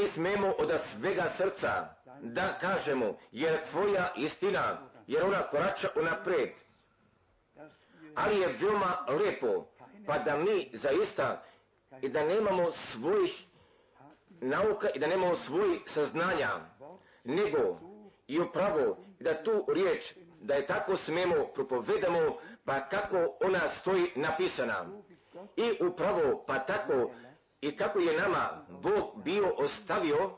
mi smemo od svega srca da kažemo, jer tvoja istina, jer ona korača unaprijed. Ali je veoma lepo, pa da mi zaista i da nemamo svojih nauka i da nemamo svojih saznanja, nego i upravo da tu riječ, da je tako smemo propovedamo, pa kako ona stoji napisana. I upravo pa tako i kako je nama Bog bio ostavio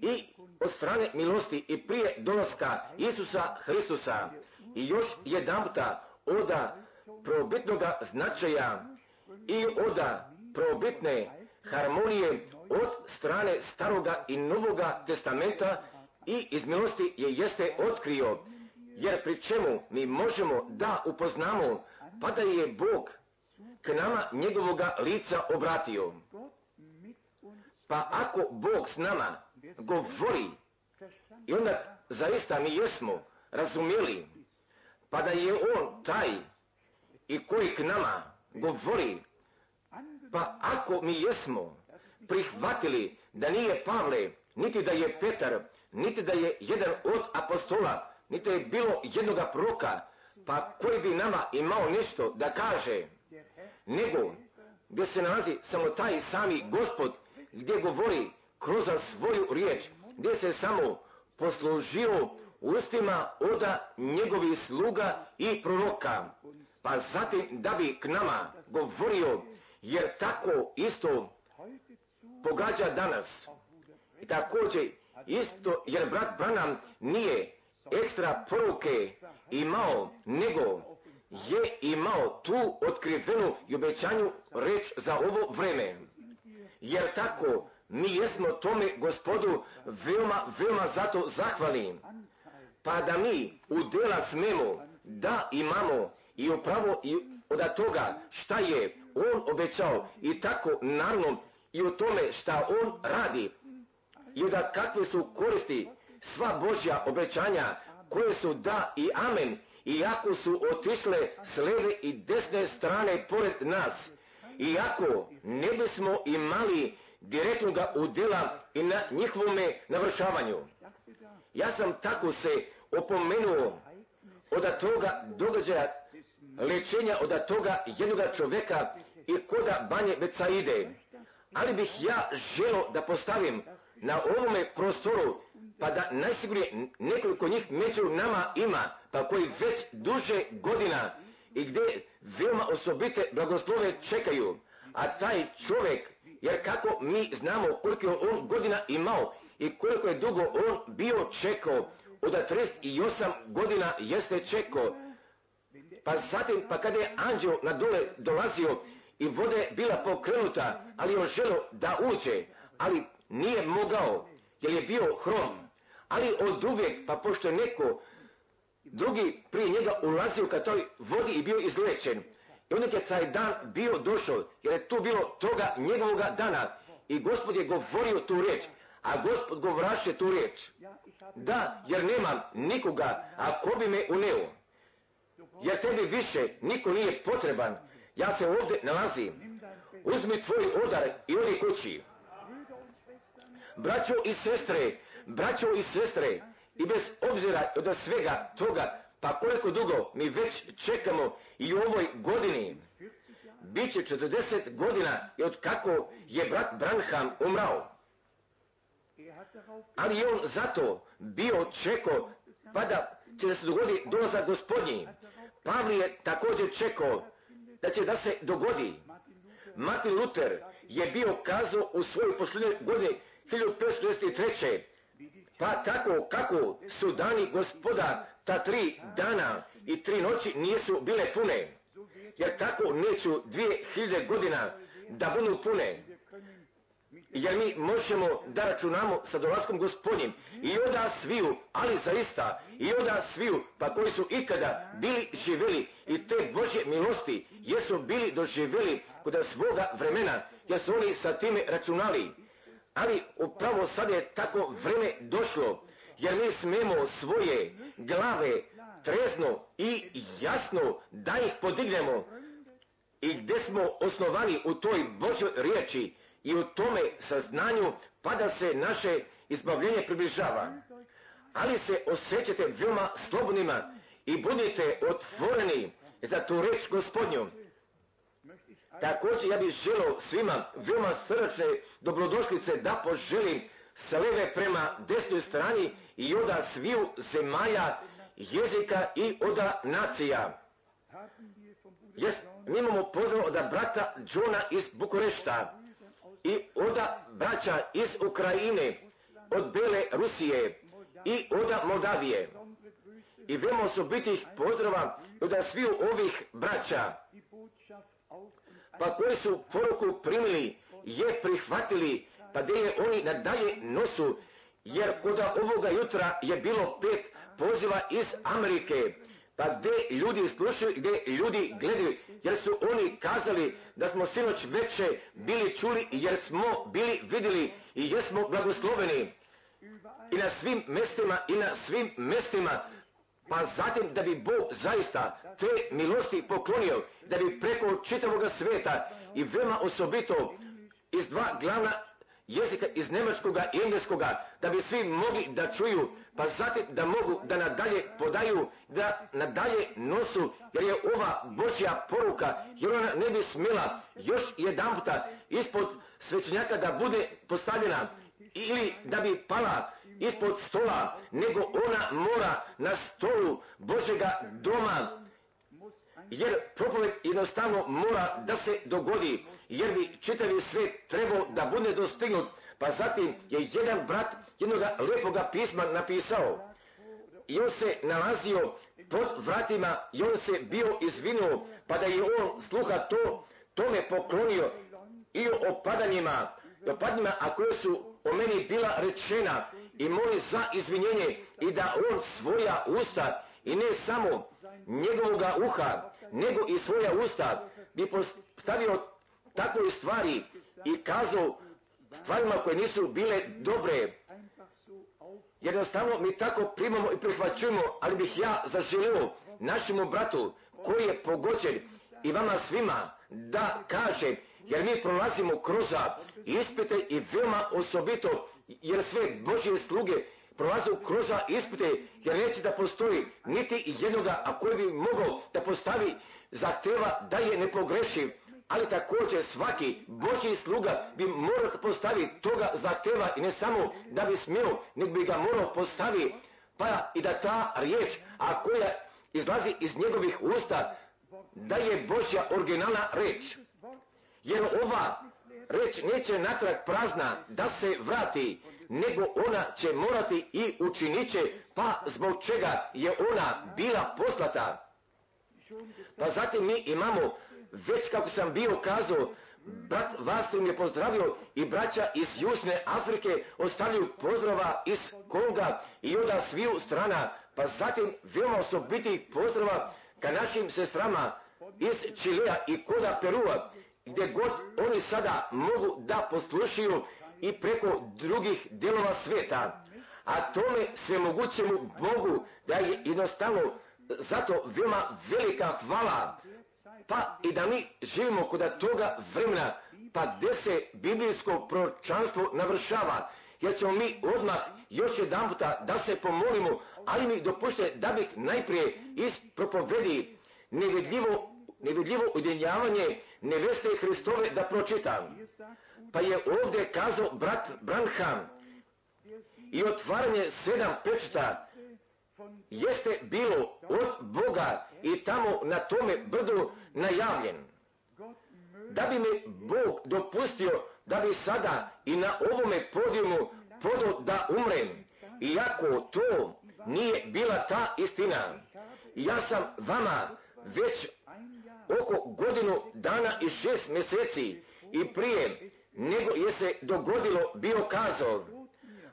i od strane milosti i prije dolaska Isusa Hristusa. I još jedan puta oda probitnoga značaja i oda probitne harmonije od strane staroga i novoga testamenta i iz milosti je jeste otkrio, jer pri čemu mi možemo da upoznamo, pa da je Bog k nama njegovoga lica obratio. Pa ako Bog s nama govori, i onda zaista mi jesmo razumjeli, pa da je On taj i koji k nama govori, pa ako mi jesmo prihvatili da nije Pavle, niti da je Petar, niti da je jedan od apostola, niti je bilo jednoga proka, pa koji bi nama imao nešto da kaže, nego gdje se nalazi samo taj sami gospod, gdje govori kroz svoju riječ, gdje se samo poslužio ustima oda njegovih sluga i proroka, pa zatim da bi k nama govorio, jer tako isto pogađa danas. I također isto, jer brat Branham nije ekstra poruke imao, nego je imao tu otkrivenu i obećanju reč za ovo vreme. Jer tako mi jesmo tome gospodu veoma, veoma zato zahvali. Pa da mi u dela smemo da imamo i upravo i od toga šta je on obećao i tako naravno i o tome šta on radi i od kakve su koristi sva Božja obećanja koje su da i amen iako su otišle s leve i desne strane pored nas, iako ne bismo imali direktnog udjela i na njihovome navršavanju. Ja sam tako se opomenuo od toga događaja lečenja od toga jednoga čovjeka i koda banje ide. Ali bih ja želo da postavim na ovome prostoru pa da najsigurnije nekoliko njih među nama ima, pa koji već duže godina i gdje veoma osobite blagoslove čekaju, a taj čovjek, jer kako mi znamo koliko on godina imao i koliko je dugo on bio čekao, od 38 godina jeste čekao, pa zatim, pa kada je anđeo na dole dolazio i vode bila pokrenuta, ali on želo da uđe, ali nije mogao, jer je bio hrom, ali od uvijek, pa pošto je neko drugi prije njega ulazio ka toj vodi i bio izlečen. I onda je taj dan bio došao, jer je tu bilo toga njegovoga dana. I gospod je govorio tu riječ, a gospod govraše tu riječ. Da, jer nemam nikoga, a ko bi me uneo. Jer tebi više niko nije potreban. Ja se ovdje nalazim. Uzmi tvoj odar i odi kući. Braćo i sestre, braćo i sestre, i bez obzira od svega toga, pa koliko dugo mi već čekamo i u ovoj godini, bit će 40 godina i od kako je brat Branham umrao. Ali je on zato bio čekao, pa da će da se dogodi dolazak gospodnji. Pavli je također čekao da će da se dogodi. Martin Luther je bio kazao u svojoj posljednjoj godini 1523. Pa tako kako su dani gospoda ta tri dana i tri noći nisu bile pune. Jer tako neću dvije hiljade godina da budu pune. Jer mi možemo da računamo sa dolaskom gospodnjim i oda sviju, ali zaista i oda sviju, pa koji su ikada bili živjeli i te Božje milosti, jesu bili doživjeli kod svoga vremena, jer su oni sa time računali ali upravo sad je tako vreme došlo, jer mi smemo svoje glave trezno i jasno da ih podignemo i gdje smo osnovani u toj Božoj riječi, i u tome saznanju pa da se naše izbavljenje približava. Ali se osjećate veoma slobodnima i budite otvoreni za tu reč gospodnju. Također ja bih želio svima veoma srdačne dobrodošlice da poželim sa leve prema desnoj strani i oda sviju zemalja, jezika i oda nacija. Jes, mi imamo pozdrav od brata Johna iz Bukurešta i oda braća iz Ukrajine, od Bele Rusije i oda Moldavije. I veoma osobitih pozdrava od sviju ovih braća, pa koji su poruku primili, je prihvatili, pa gdje je oni nadalje nosu, jer kod ovoga jutra je bilo pet poziva iz Amerike, pa gdje ljudi slušaju, gdje ljudi gledaju, jer su oni kazali da smo sinoć veće bili čuli, jer smo bili vidjeli i jesmo blagosloveni. I na svim mjestima, i na svim mjestima, pa zatim da bi Bog zaista te milosti poklonio, da bi preko čitavog svijeta i veoma osobito iz dva glavna jezika iz njemačkoga i engleskoga, da bi svi mogli da čuju, pa zatim da mogu da nadalje podaju, da nadalje nosu, jer je ova Božja poruka, jer ona ne bi smjela još jedan puta ispod svećenjaka da bude postavljena ili da bi pala ispod stola, nego ona mora na stolu Božega doma. Jer propoved jednostavno mora da se dogodi, jer bi čitavi svijet trebao da bude dostignut, pa zatim je jedan brat jednog lepoga pisma napisao i on se nalazio pod vratima i on se bio izvinuo, pa da je on sluha to, tome poklonio i o opadanjima, opadanjima, a koje su o meni bila rečena i moli za izvinjenje i da on svoja usta i ne samo njegovoga uha, nego i svoja usta bi postavio takve stvari i kazao stvarima koje nisu bile dobre. Jednostavno mi tako primamo i prihvaćujemo, ali bih ja zaželio našemu bratu koji je pogođen i vama svima da kaže, jer mi prolazimo kroz ispite i veoma osobito, jer sve Božje sluge prolaze kroz ispite, jer neće da postoji niti jednoga, a koji bi mogao da postavi zahteva da je nepogrešiv, ali također svaki Božji sluga bi morao postaviti toga zahteva i ne samo da bi smio, nego bi ga morao postaviti, pa i da ta riječ, a koja izlazi iz njegovih usta, da je Božja originalna reč. Jer ova reč neće natrag prazna da se vrati, nego ona će morati i učinit će, pa zbog čega je ona bila poslata. Pa zatim mi imamo, već kako sam bio kazao, brat Vastrum je pozdravio i braća iz Južne Afrike ostavljaju pozdrava iz Konga i onda sviju strana, pa zatim veoma osobitih pozdrava ka našim sestrama iz Čilea i koda Perua, gdje god oni sada mogu da poslušaju i preko drugih dijelova svijeta. A tome svemogućemu Bogu da je jednostavno zato veoma velika hvala. Pa i da mi živimo kod toga vremena, pa gdje se biblijsko proročanstvo navršava, jer ćemo mi odmah još jedan puta da se pomolimo, ali mi dopušte da bih najprije iz propovedi nevidljivo, nevidljivo ujedinjavanje neveste Hristove da pročitam. Pa je ovdje kazao brat Branham i otvaranje sedam pečeta jeste bilo od Boga i tamo na tome brdu najavljen. Da bi mi Bog dopustio da bi sada i na ovome podijumu podo da umrem, iako to nije bila ta istina. Ja sam vama već oko godinu dana i šest mjeseci i prije nego je se dogodilo bio kazao,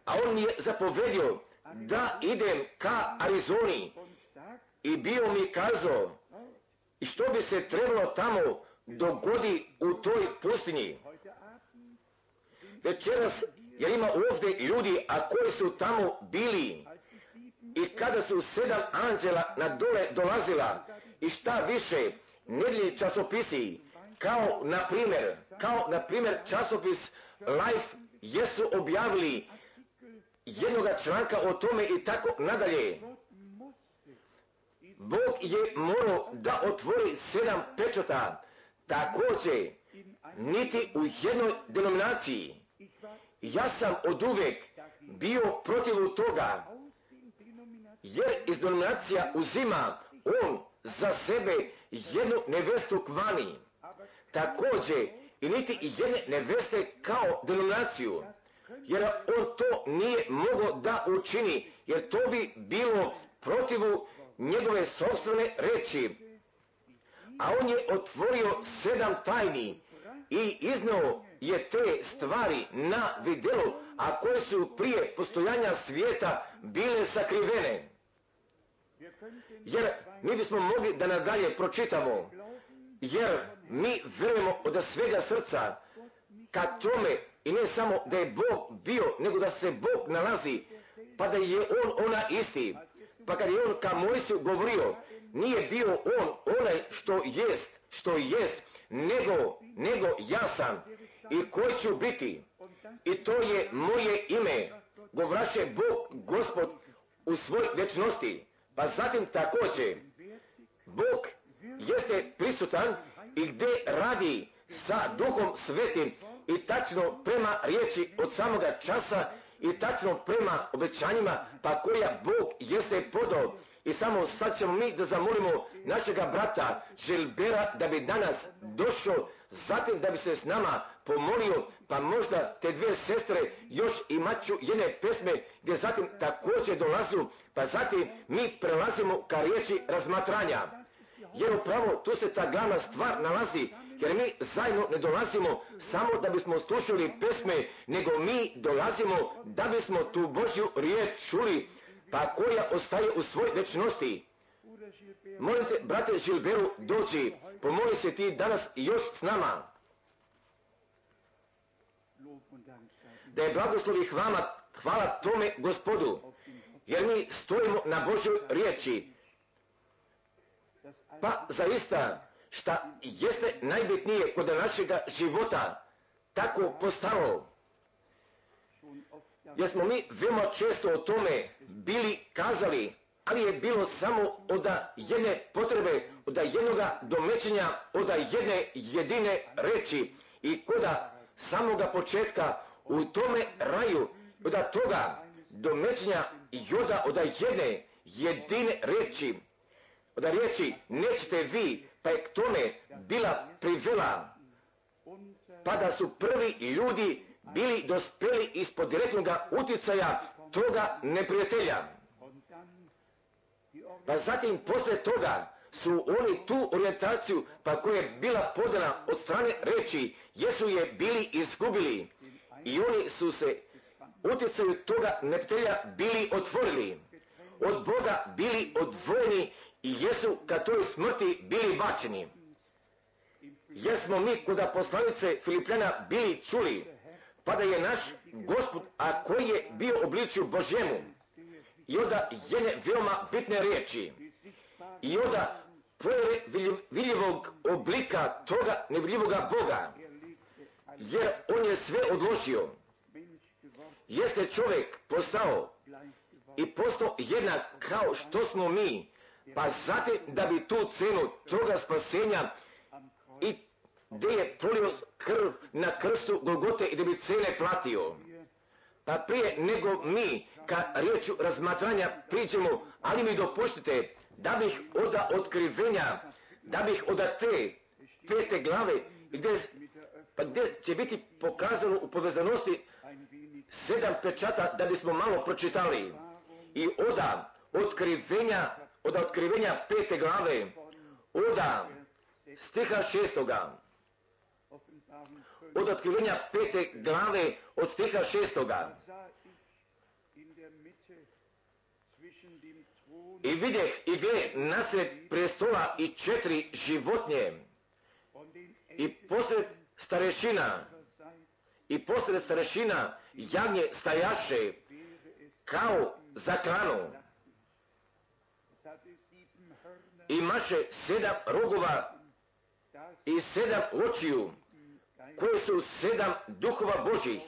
a on mi je zapovedio da idem ka Arizoni. I bio mi kazao i što bi se trebalo tamo dogodi u toj pustinji. Večeras, jer ima ovdje ljudi, a koji su tamo bili. I kada su sedam anđela na dole dolazila i šta više, nedlji časopisi, kao na primjer, kao na primjer časopis Life jesu objavili jednoga članka o tome i tako nadalje. Bog je morao da otvori sedam pečata, također niti u jednoj denominaciji. Ja sam od uvijek bio protiv toga, jer iz denominacija uzima on za sebe jednu nevestu kvani. Također i niti jedne neveste kao denominaciju, jer on to nije mogao da učini, jer to bi bilo protivu njegove sobstvene reči. A on je otvorio sedam tajni i iznao je te stvari na videlu, a koje su prije postojanja svijeta bile sakrivene. Jer mi bismo mogli da nadalje pročitamo, jer mi verujemo od svega srca ka tome i ne samo da je Bog bio, nego da se Bog nalazi, pa da je On ona isti. Pa kad je On ka Mojsu govorio, nije bio On onaj što jest, što jest, nego, nego ja sam i koji ću biti. I to je moje ime, govraše Bog, Gospod, u svoj večnosti. Pa zatim također, Bog jeste prisutan i gdje radi sa duhom svetim i tačno prema riječi od samoga časa i tačno prema obećanjima pa koja Bog jeste podao. I samo sad ćemo mi da zamolimo našega brata Žilbera da bi danas došao, zatim da bi se s nama pomolio, pa možda te dvije sestre još imaću jedne pesme gdje zatim također dolazu, pa zatim mi prelazimo ka riječi razmatranja. Jer upravo tu se ta glavna stvar nalazi, jer mi zajedno ne dolazimo samo da bismo slušali pesme, nego mi dolazimo da bismo tu Božju riječ čuli, pa koja ostaje u svoj večnosti. Molim te, brate Žilberu, doći, pomoli se ti danas još s nama. Da je blagoslovi hvala, hvala tome gospodu, jer mi stojimo na Božoj riječi. Pa zaista, šta jeste najbitnije kod našega života, tako postalo. Jer smo mi veoma često o tome bili kazali, ali je bilo samo od jedne potrebe, od jednoga domećenja, od jedne jedine reči. I koda samoga početka u tome raju, od toga domećenja i od jedne jedine reči, od riječi nećete vi, pa je k tome bila privela, pa da su prvi ljudi bili dospeli ispod direktnog utjecaja toga neprijatelja. Pa zatim posle toga su oni tu orijentaciju, pa koja je bila podana od strane reči, jesu je bili izgubili. I oni su se utjecaju toga neprijatelja bili otvorili. Od Boga bili odvojeni i jesu ka toj smrti bili bačeni. Jer smo mi kod poslanice Filipljana bili čuli, pa da je naš gospod, a koji je bio obličju Božjemu, i onda jedne veoma bitne riječi, i onda pojave vidljivog oblika toga nevidljivoga Boga, jer on je sve odložio. Jeste čovjek postao i postao jednak kao što smo mi, pa zatim da bi tu cenu toga spasenja i gdje je prolio krv na krstu Golgote i da bi cene platio. Pa prije nego mi ka riječu razmatranja priđemo, ali mi dopuštite da bih od otkrivenja, da bih od te pete glave, gdje, pa gdje će biti pokazano u povezanosti sedam pečata da bismo malo pročitali. I oda otkrivenja, od otkrivenja pete glave, oda stiha šestoga, од откривање пете главе од стиха шестога. И видех и ве насред престола и четири животње, и посред старешина, и посред старешина јагње стајаше, као за крану. Имаше седам рогова и седам очију, koje su sedam duhova Božih,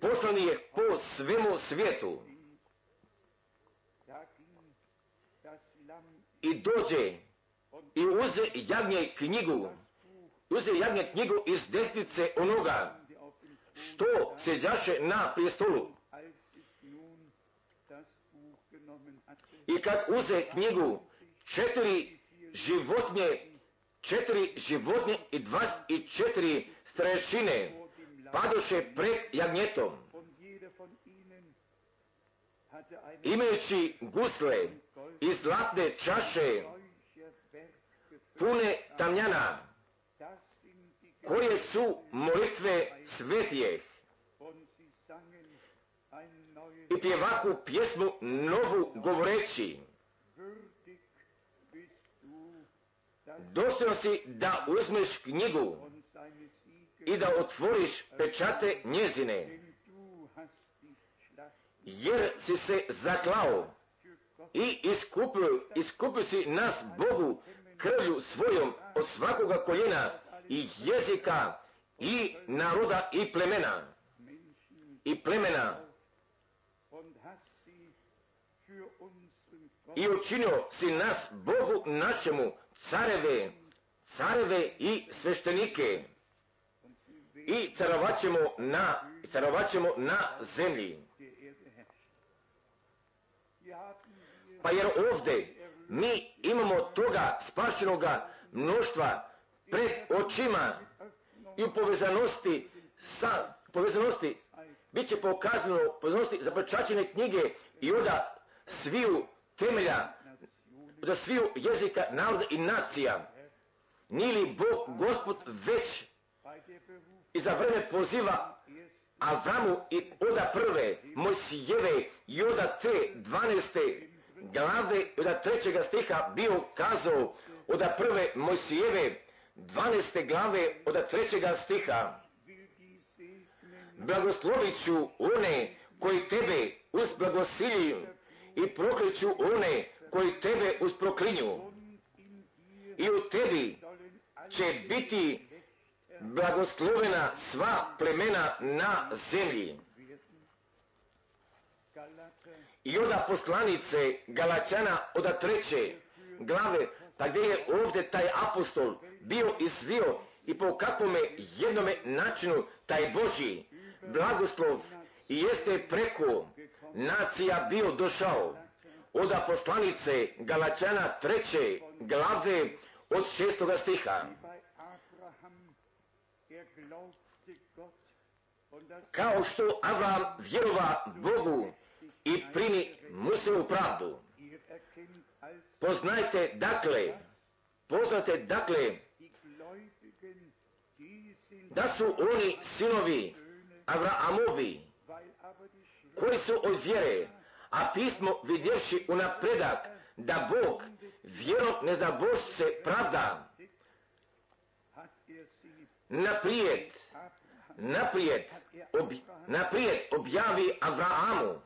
poslani je po svemu svijetu i dođe i uze jagnje knjigu, uze jagnje knjigu iz desnice onoga što seđaše na prijestolu. I kad uze knjigu, četiri životnje, četiri životnje i dva i četiri strešine padoše pred jagnjetom. Imajući gusle i zlatne čaše pune tamjana, koje su molitve svetijeh. I pjevaku pjesmu novu govoreći, dostojno si da uzmeš knjigu i da otvoriš pečate njezine, jer si se zaklao i iskupio, iskupio si nas Bogu krvlju svojom od svakoga koljena i jezika i naroda i plemena. I plemena. I učinio si nas Bogu našemu careve, careve i sveštenike i carovaćemo na, carovaćemo na zemlji. Pa jer ovdje mi imamo toga spašenoga mnoštva pred očima i u povezanosti sa povezanosti bit će pokazano povezanosti za knjige i onda sviju temelja da sviju jezika, naroda i nacija. Nije li Bog, Gospod, već i za vreme poziva Avramu i oda prve, Mojsijeve i oda te dvaneste glave i oda trećega stiha bio kazao oda prve Mojsijeve 12. glave od trećega stiha. Blagoslovit ću one koji tebe usblagosilju i prokliću one koji tebe usproklinju. I u tebi će biti blagoslovena sva plemena na zemlji. I oda poslanice Galačana od treće glave, pa gdje je ovdje taj apostol bio izvio i po kakvome jednome načinu taj Boži blagoslov i jeste preko nacija bio došao od poslanice Galačana treće glave od šestoga stiha. Kao što Avram vjerova Bogu i primi mu se u pravdu. Poznajte dakle, poznate dakle da su oni sinovi Avraamovi, koji su od vjere, a pismo vidjevši u napredak da Bog vjerom neznabošce pravda, naprijed, naprijed, ob, naprijed objavi Avraamu,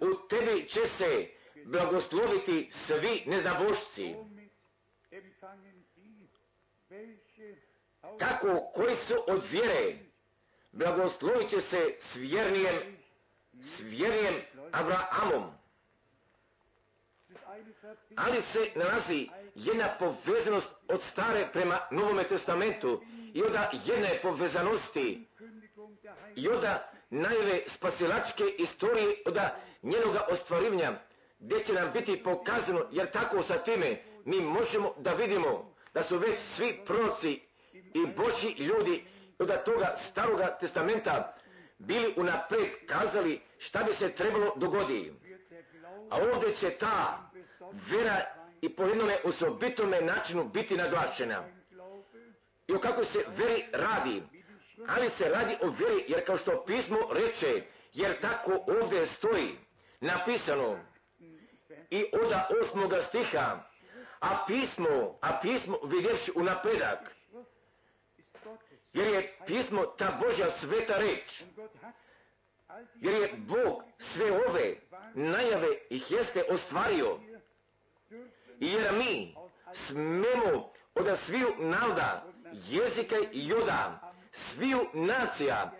u tebi će se blagosloviti svi neznabošci. Tako koji su od vjere, blagoslovit će se s vjernijem, s vjernijem Abrahamom. Ali se nalazi jedna povezanost od stare prema Novome testamentu i onda jedne povezanosti i onda najve spasilačke istorije od njenoga ostvarivanja gdje će nam biti pokazano, jer tako sa time mi možemo da vidimo da su već svi proroci i božji ljudi od toga staroga testamenta bili unaprijed kazali šta bi se trebalo dogoditi. A ovdje će ta vera i po jednome osobitome načinu biti naglašena. I o kako se veri radi. Ali se radi o veri, jer kao što pismo reče, jer tako ovdje stoji, napisano, i oda osmoga stiha, a pismo, a pismo vidjevši u napredak, jer je pismo ta Božja sveta reč, jer je Bog sve ove najave ih jeste ostvario. Jer mi smemo od sviju naroda, jezika i joda, sviju nacija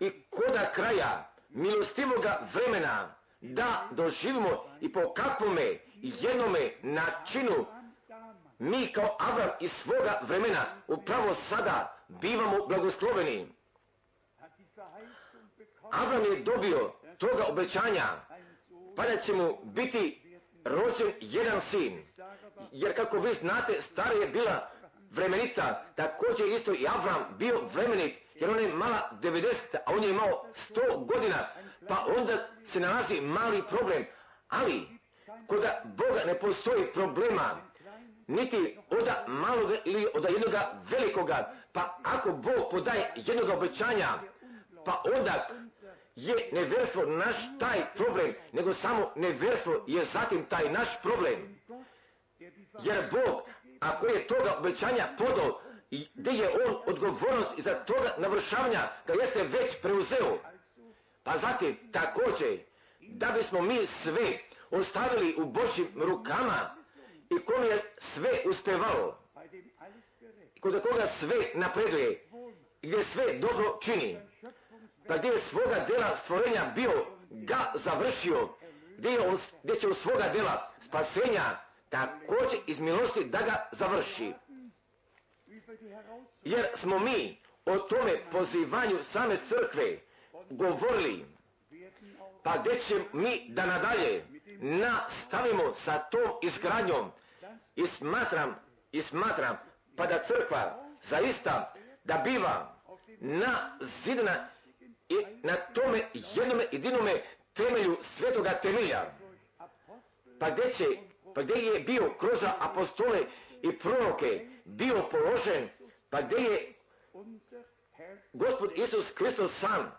i koda kraja milostivoga vremena da doživimo i po kakvome jednome načinu mi kao Avram iz svoga vremena upravo sada bivamo blagosloveni. Avram je dobio toga obećanja, pa da će mu biti rođen jedan sin. Jer kako vi znate, stara je bila vremenita, također isto i Avram bio vremenit, jer on je mala 90, a on je imao 100 godina, pa onda se nalazi mali problem. Ali, kod Boga ne postoji problema, niti od malog ili od jednoga velikoga, pa ako Bog podaje jednog obećanja, pa onda je neverstvo naš taj problem, nego samo neverstvo je zatim taj naš problem. Jer Bog, ako je toga obećanja podao, gdje je on odgovornost za toga navršavanja, ga jeste već preuzeo. Pa zatim, također, da bismo mi sve ostavili u Božim rukama i kom je sve uspevalo, kod koga sve napreduje, gdje sve dobro čini, pa gdje je svoga dela stvorenja bio ga završio, gdje, je on, gdje će u svoga dela spasenja također iz milosti da ga završi. Jer smo mi o tome pozivanju same crkve govorili, pa gdje će mi da nadalje nastavimo sa tom izgradnjom? I smatram, i smatram, pa da crkva zaista da biva na zidana i na tome jednome jedinome temelju svetoga temelja. Pa gdje će, pa gdje je bio kroz apostole i proroke bio položen, pa gdje je Gospod Isus Kristus sam,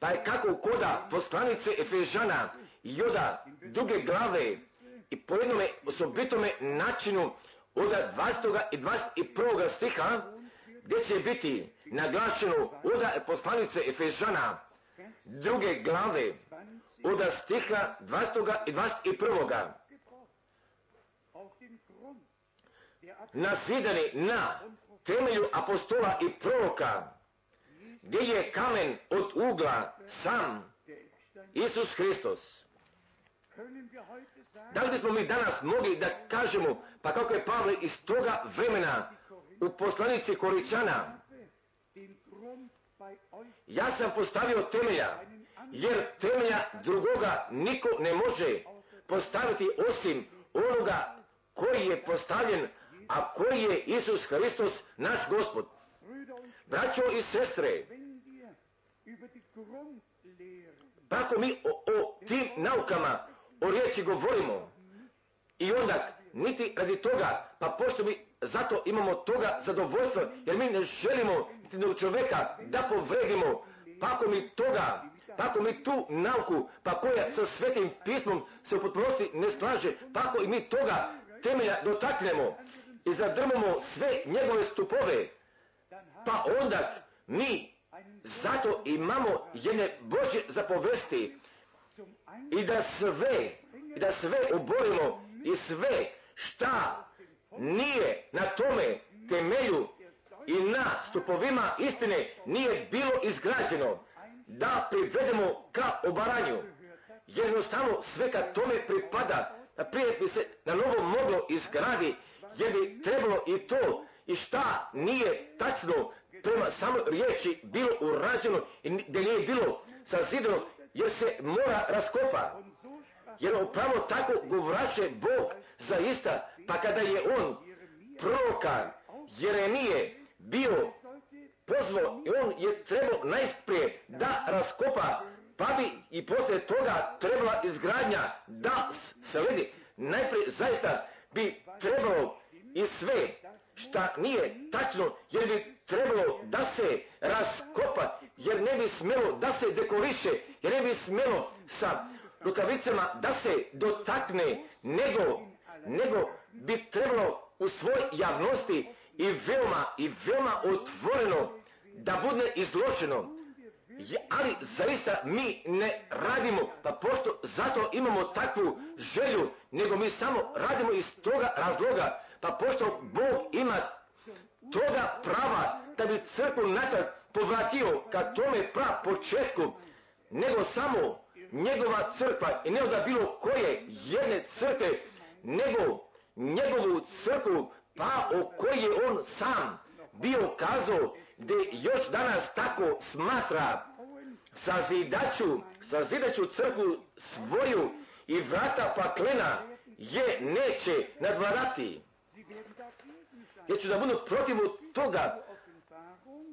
pa je kako koda poslanice Efežana i Joda druge glave i po jednome osobitome načinu od 20. i 21. stiha gdje će biti naglašeno od poslanice Efežana druge glave od stiha 20. i 21. Nazidani na temelju apostola i proroka gdje je kamen od ugla sam Isus Hristos. Da li bismo mi danas mogli da kažemo, pa kako je Pavle iz toga vremena u poslanici Koričana, ja sam postavio temelja, jer temelja drugoga niko ne može postaviti osim onoga koji je postavljen, a koji je Isus Hristos, naš gospod. Braćo i sestre, tako mi o, o tim naukama, o riječi govorimo, i onda niti radi toga, pa pošto mi zato imamo toga zadovoljstva, jer mi ne želimo niti čovjeka da povredimo, pa ako mi toga, pa ako mi tu nauku, pa koja sa svetim pismom se u potpunosti ne slaže, pa ako i mi toga temelja dotaknemo i zadrmamo sve njegove stupove, pa onda mi zato imamo jedne Božje zapovesti i da sve, i da sve oborimo i sve šta nije na tome temelju i na stupovima istine nije bilo izgrađeno da privedemo ka obaranju. Jednostavno sve ka tome pripada, da prije bi se na novo moglo izgradi, jer bi trebalo i to i šta nije tačno prema samo riječi bilo urađeno i gdje nije bilo sazidano jer se mora raskopa. Jer upravo tako govraće Bog zaista, pa kada je on proroka Jeremije bio pozvao i on je trebao najprije da raskopa, pa bi i poslije toga trebala izgradnja da se ledi. Najprije zaista bi trebalo i sve šta nije tačno, jer bi trebalo da se raskopa, jer ne bi smjelo da se dekoriše, jer ne bi smjelo sa rukavicama da se dotakne, nego, nego bi trebalo u svoj javnosti i veoma i veoma otvoreno da bude izloženo. Je- ali zaista mi ne radimo, pa pošto zato imamo takvu želju, nego mi samo radimo iz toga razloga, pa pošto Bog ima toga prava da bi crkvu natrag povratio ka tome pra početku, nego samo njegova crkva i ne da bilo koje jedne crkve, nego njegovu crkvu pa o kojoj je on sam bio kazao gdje još danas tako smatra sazidaću, sazidaću crkvu svoju i vrata paklena je neće nadvarati. Jer ću da budu protiv toga,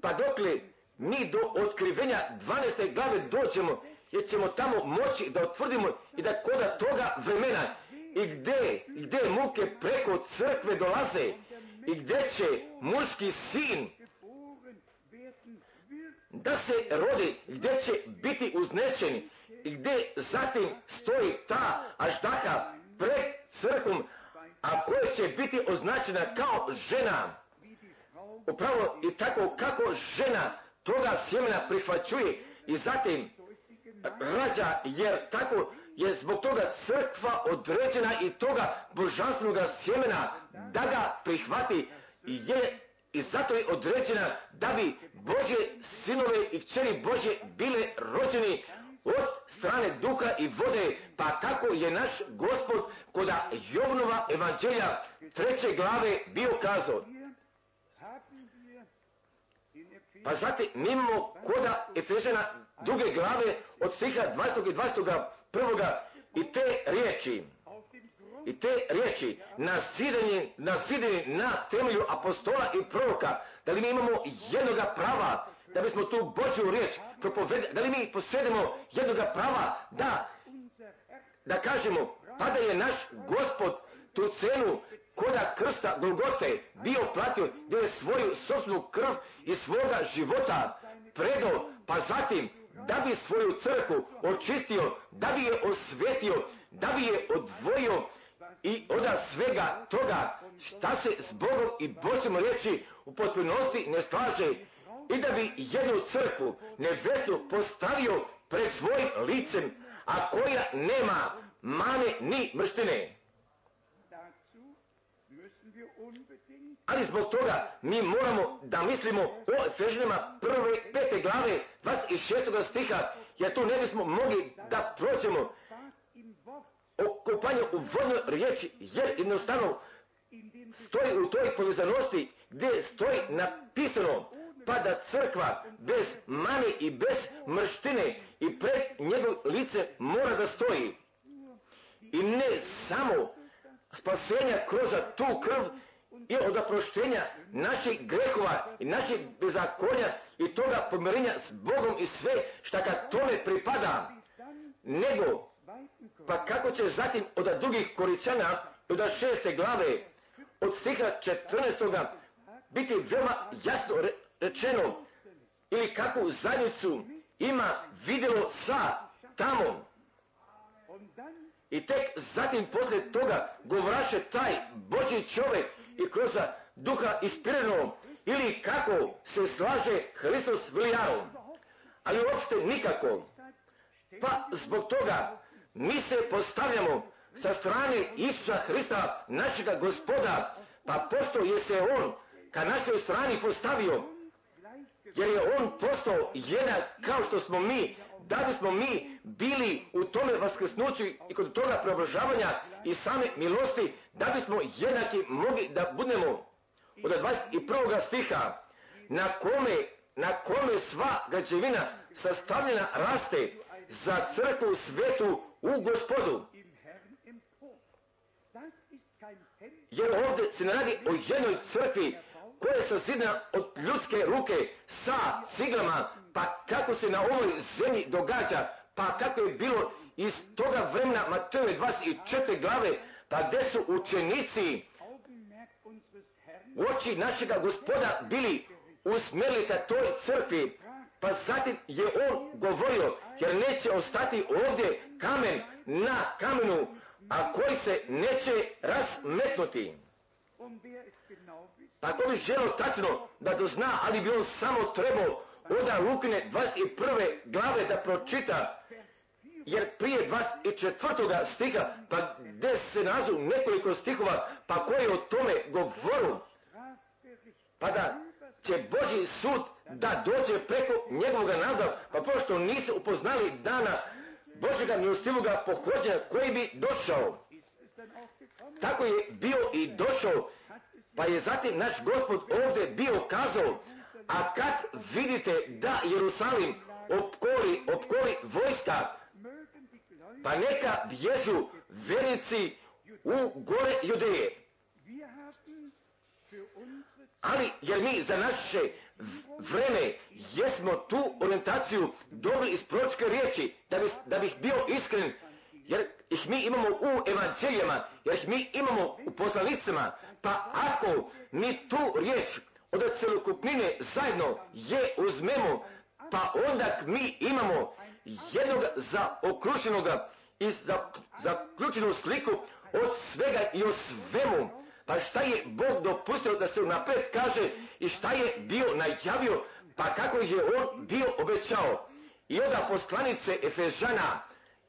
pa dokle mi do otkrivenja 12. glave dođemo, jer ćemo tamo moći da otvrdimo i da koda toga vremena i gdje, gdje muke preko crkve dolaze i gdje će muški sin da se rodi, gdje će biti uznešeni i gdje zatim stoji ta aždaka pred crkvom, a koja će biti označena kao žena. Upravo i tako kako žena toga sjemena prihvaćuje i zatim rađa, jer tako je zbog toga crkva određena i toga božanstvenog sjemena da ga prihvati je i zato je određena da bi Božje sinove i kćeri Božje bile rođeni od strane duha i vode, pa kako je naš gospod koda Jovnova evanđelja treće glave bio kazao. Pa zatim mi imamo koda Efežana druge glave od stiha 20. i 21. i te riječi, i te riječi nasidanje, nasidanje na temelju apostola i proroka, da li mi imamo jednoga prava, da bismo tu Božju riječ da li mi posjedimo jednoga prava, da, da kažemo, pa da je naš gospod tu cenu koda krsta Golgote bio platio, gdje je svoju sobstvenu krv i svoga života predao, pa zatim da bi svoju crkvu očistio, da bi je osvetio, da bi je odvojio i od svega toga šta se s Bogom i Božjom riječi u potpunosti ne slaže i da bi jednu crkvu nebesnu postavio pred svojim licem, a koja nema mane ni mrštine. Ali zbog toga mi moramo da mislimo o Efežanima prve, pete glave, 26. stiha, jer tu ne bismo mogli da Wort o u vodnoj riječi, jer jednostavno stoji u toj povezanosti gdje stoji napisano pa da crkva bez mane i bez mrštine i pred njegov lice mora da stoji. I ne samo spasenja kroz tu krv i od oproštenja naših grehova i naših bezakonja i toga pomirenja s Bogom i sve šta kad tome pripada, nego pa kako će zatim od drugih koričana od šeste glave od stiha 14. biti veoma jasno re- rečeno ili kakvu zajednicu ima vidjelo sa tamo i tek zatim poslije toga govraše taj Boži čovjek i kroz duha ispireno ili kako se slaže Hristos s Vilijanom. Ali uopšte nikako. Pa zbog toga mi se postavljamo sa strane Isusa Hrista, našega gospoda, pa pošto je se on ka našoj strani postavio, jer je on postao jedan kao što smo mi, da bismo mi bili u tome vaskrsnuću i kod toga preobražavanja i same milosti, da bismo jednaki mogli da budemo od 21. stiha, na kome, na kome sva građevina sastavljena raste za crkvu svetu u gospodu. Jer ovdje se ne radi o jednoj crkvi koja je sazidana od ljudske ruke sa ciglama, pa kako se na ovoj zemlji događa, pa kako je bilo iz toga vremena Mateove 24 glave, pa gdje su učenici? U oči našega gospoda bili usmjerili ka toj crkvi, pa zatim je on govorio, jer neće ostati ovdje kamen na kamenu, a koji se neće wisst, Pa ko bi želio tačno da to zna, ali bi on samo trebao oda Lukine 21. glave da pročita, jer prije 24. stiha, pa gdje se nazu nekoliko stihova, pa koji o tome govoru, pa da će Boži sud da dođe preko njegovog naroda, pa pošto nisu upoznali dana Božega milostivoga pohođenja koji bi došao. Tako je bio i došao, pa je zatim naš gospod ovdje bio kazao, a kad vidite da Jerusalim opkoli, opkoli vojska, pa neka bježu verici u gore Judeje. Ali, jer mi za naše vreme jesmo tu orientaciju dobili iz proročke riječi, da, bi, da bih bio iskren, jer ih mi imamo u evanđeljama, jer ih mi imamo u poslanicama, pa ako mi tu riječ od celokupnine zajedno je uzmemo, pa onda mi imamo jednog zaokručenog i zaključenu sliku od svega i o svemu. Pa šta je Bog dopustio da se unapred kaže i šta je bio najavio, pa kako je on bio obećao. I onda poslanice Efežana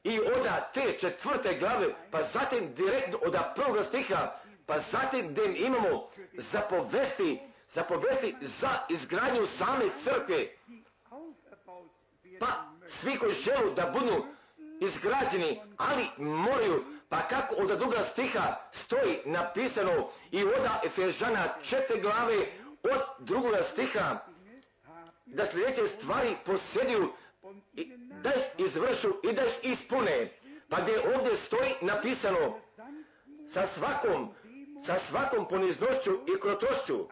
i oda te četvrte glave, pa zatim direktno od prvoga stiha, pa zatim gdje imamo zapovesti, zapovesti za izgradnju same crkve. Pa svi koji želu da budu izgrađeni, ali moraju, pa kako od druga stiha stoji napisano i oda Efežana četiri glave od drugoga stiha, da sljedeće stvari posjediju, da ih izvršu i da ih ispune. Pa gdje ovdje stoji napisano sa svakom, sa svakom poniznošću i krotošću,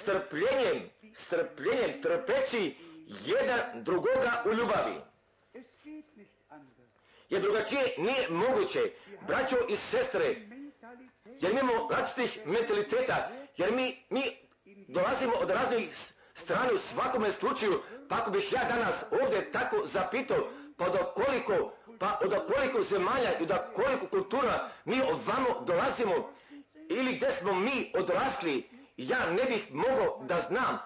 strpljenjem, strpljenjem trpeći jedan drugoga u ljubavi. Jer drugačije nije moguće, braćo i sestre, jer imamo različitih mentaliteta, jer mi, mi dolazimo od raznih strana u svakome slučaju, pa ako bih ja danas ovdje tako zapitao, pa do koliko, pa od koliko zemalja i do koliko kultura mi ovamo dolazimo, ili gdje smo mi odrasli, ja ne bih mogao da znam,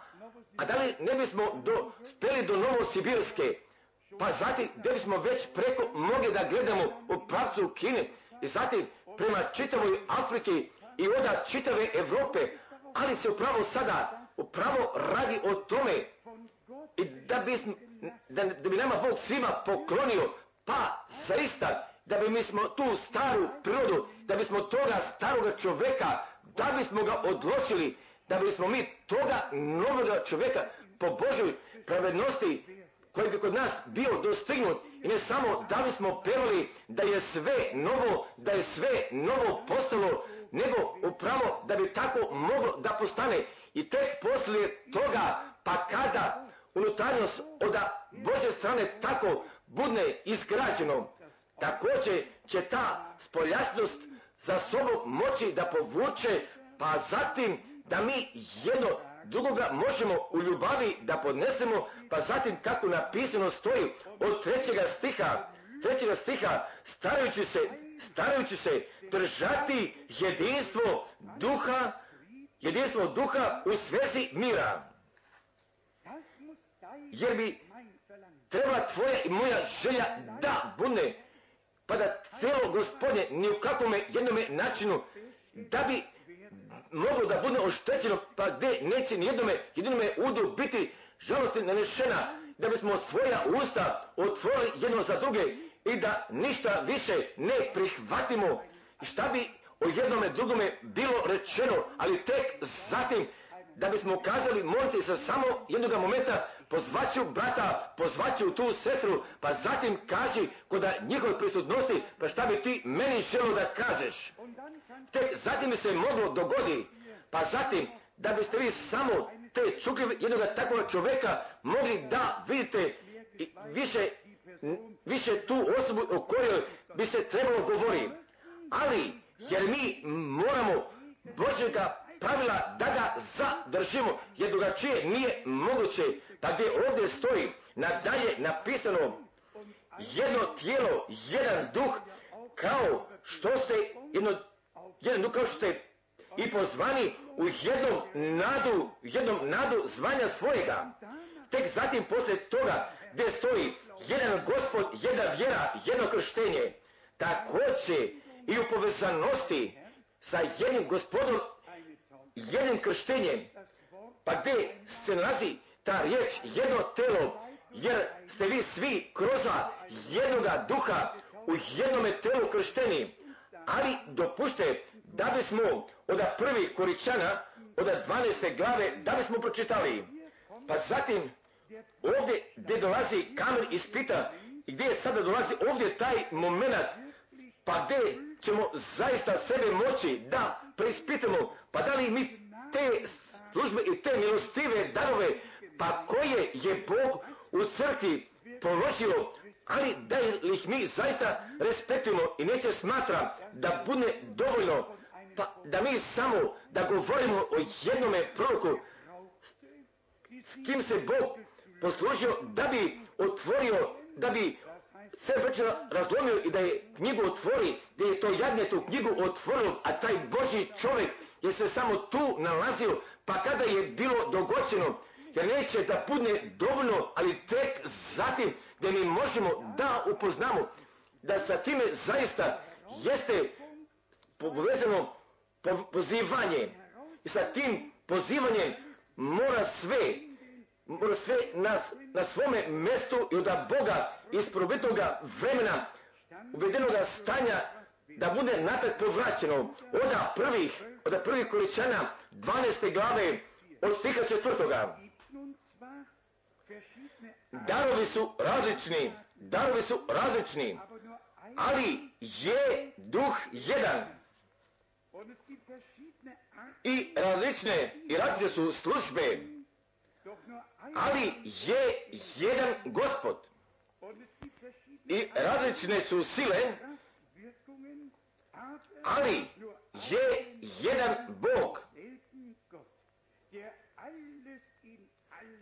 a da li ne bismo do, speli do Novosibirske, pa zatim gdje bismo već preko mogli da gledamo u pravcu Kine, i zatim prema čitavoj Afriki i onda čitave Europe, ali se upravo sada upravo radi o tome. I da bi, da, da bi nama Bog svima poklonio, pa zaista da bi mi smo tu staru prirodu, da bismo toga staroga čovjeka, da bismo ga odložili, da bismo mi toga novoga čovjeka po Božoj pravednosti koji bi kod nas bio dostignut i ne samo da bismo pevali da je sve novo, da je sve novo postalo, nego upravo da bi tako moglo da postane. I tek poslije toga, pa kada unutarnjost od Bože strane tako budne izgrađeno, također će ta spoljašnost za sobom moći da povuče, pa zatim da mi jedno drugoga možemo u ljubavi da podnesemo, pa zatim kako napisano stoji od trećega stiha, trećega stiha, starajući se, starajući se držati jedinstvo duha, jedinstvo duha u svezi mira. Jer bi treba tvoja i moja želja da bude, pa da tijelo gospodnje ni u kakvome jednome načinu, da bi moglo da bude oštećeno, pa gdje neće ni jednome, jedinome udu biti žalosti nanešena, da bismo svoja usta otvorili jedno za druge i da ništa više ne prihvatimo. Šta bi o jednome drugome bilo rečeno, ali tek zatim da bismo kazali molite se samo jednog momenta pozvaću brata, pozvaću tu sestru, pa zatim kaži kod njihove prisutnosti, pa šta bi ti meni želo da kažeš. Tek zatim bi se moglo dogodi, pa zatim da biste vi samo te čukljive jednog takvog čovjeka mogli da vidite više, više tu osobu o kojoj bi se trebalo govori. Ali, jer mi moramo Božjega pravila da ga zadržimo, jer drugačije nije moguće. Pa gdje ovdje stoji nadalje napisano jedno tijelo, jedan duh, kao što ste jedno, jedan duh kao što ste i pozvani u jednom nadu, jednom nadu zvanja svojega. tek zatim poslije toga gdje stoji jedan gospod, jedna vjera, jedno krštenje, također i u povezanosti sa jednim gospodom, jednim krštenjem, pa gdje se nalazi ta riječ jedno telo, jer ste vi svi kroz jednoga duha u jednome telu kršteni, ali dopušte da bismo od prvih koričana, od 12. glave, da bismo pročitali. Pa zatim, ovdje gdje dolazi kamen ispita, i gdje sada dolazi ovdje taj moment, pa gdje ćemo zaista sebe moći da preispitamo, pa da li mi te službe i te milostive darove, pa koje je Bog u crkvi položio, ali da ih mi zaista respektujemo i neće smatra da bude dovoljno, pa da mi samo da govorimo o jednome proroku, s kim se Bog poslužio da bi otvorio, da bi sve već razlomio i da je knjigu otvori, da je to jadne tu knjigu otvorilo, a taj Boži čovjek je se samo tu nalazio, pa kada je bilo dogoćeno, jer neće da budne dovoljno, ali tek zatim da mi možemo da upoznamo da sa time zaista jeste povezano pozivanje i sa tim pozivanjem mora sve mora sve nas na svome mjestu i od Boga iz probitnoga vremena uvedenoga stanja da bude natrag povraćeno od prvih, od prvih količana 12. glave od stiha četvrtoga. Darovi su različni, darovi su različni, ali je duh jedan. I različne, i različne su službe, ali je jedan gospod. I različne su sile, ali je jedan Bog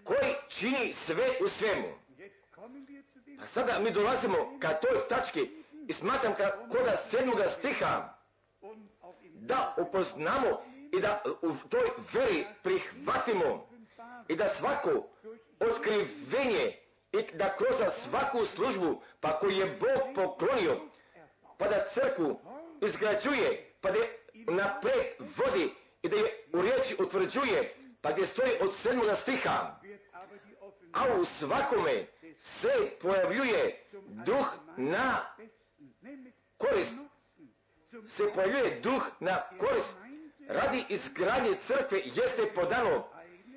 koji čini sve u svemu. A sada mi dolazimo ka toj tački i smatram ka koda sedmoga stiha da upoznamo i da u toj veri prihvatimo i da svako otkrivenje i da kroz svaku službu pa koju je Bog poklonio pa da crkvu izgrađuje pa da je napred vodi i da je u riječi utvrđuje pa gdje stoji od sedmoga stiha a u svakome se pojavljuje duh na korist. Se pojavljuje duh na korist. Radi izgradnje crkve jeste podano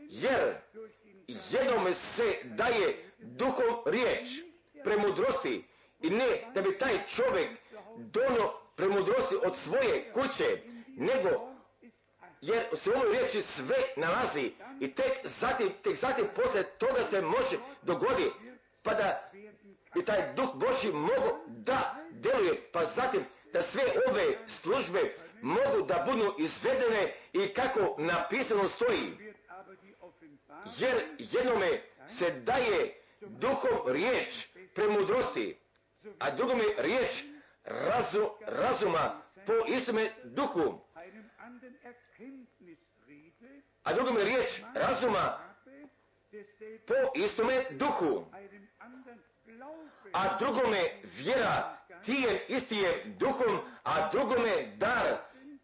jer jednome se daje duhom riječ premudrosti i ne da bi taj čovjek donio premudrosti od svoje kuće, nego jer se u ovoj riječi sve nalazi i tek zatim, tek zatim poslije toga se može dogodi pa da i taj duh Boži mogu da deluje, pa zatim da sve ove službe mogu da budu izvedene i kako napisano stoji. Jer jednome se daje duhom riječ premudrosti, a drugome riječ razu, razuma po istome duhu. A drugome riječ razuma po istome duhu. A drugome vjera tijem istijem duhom, a drugome dar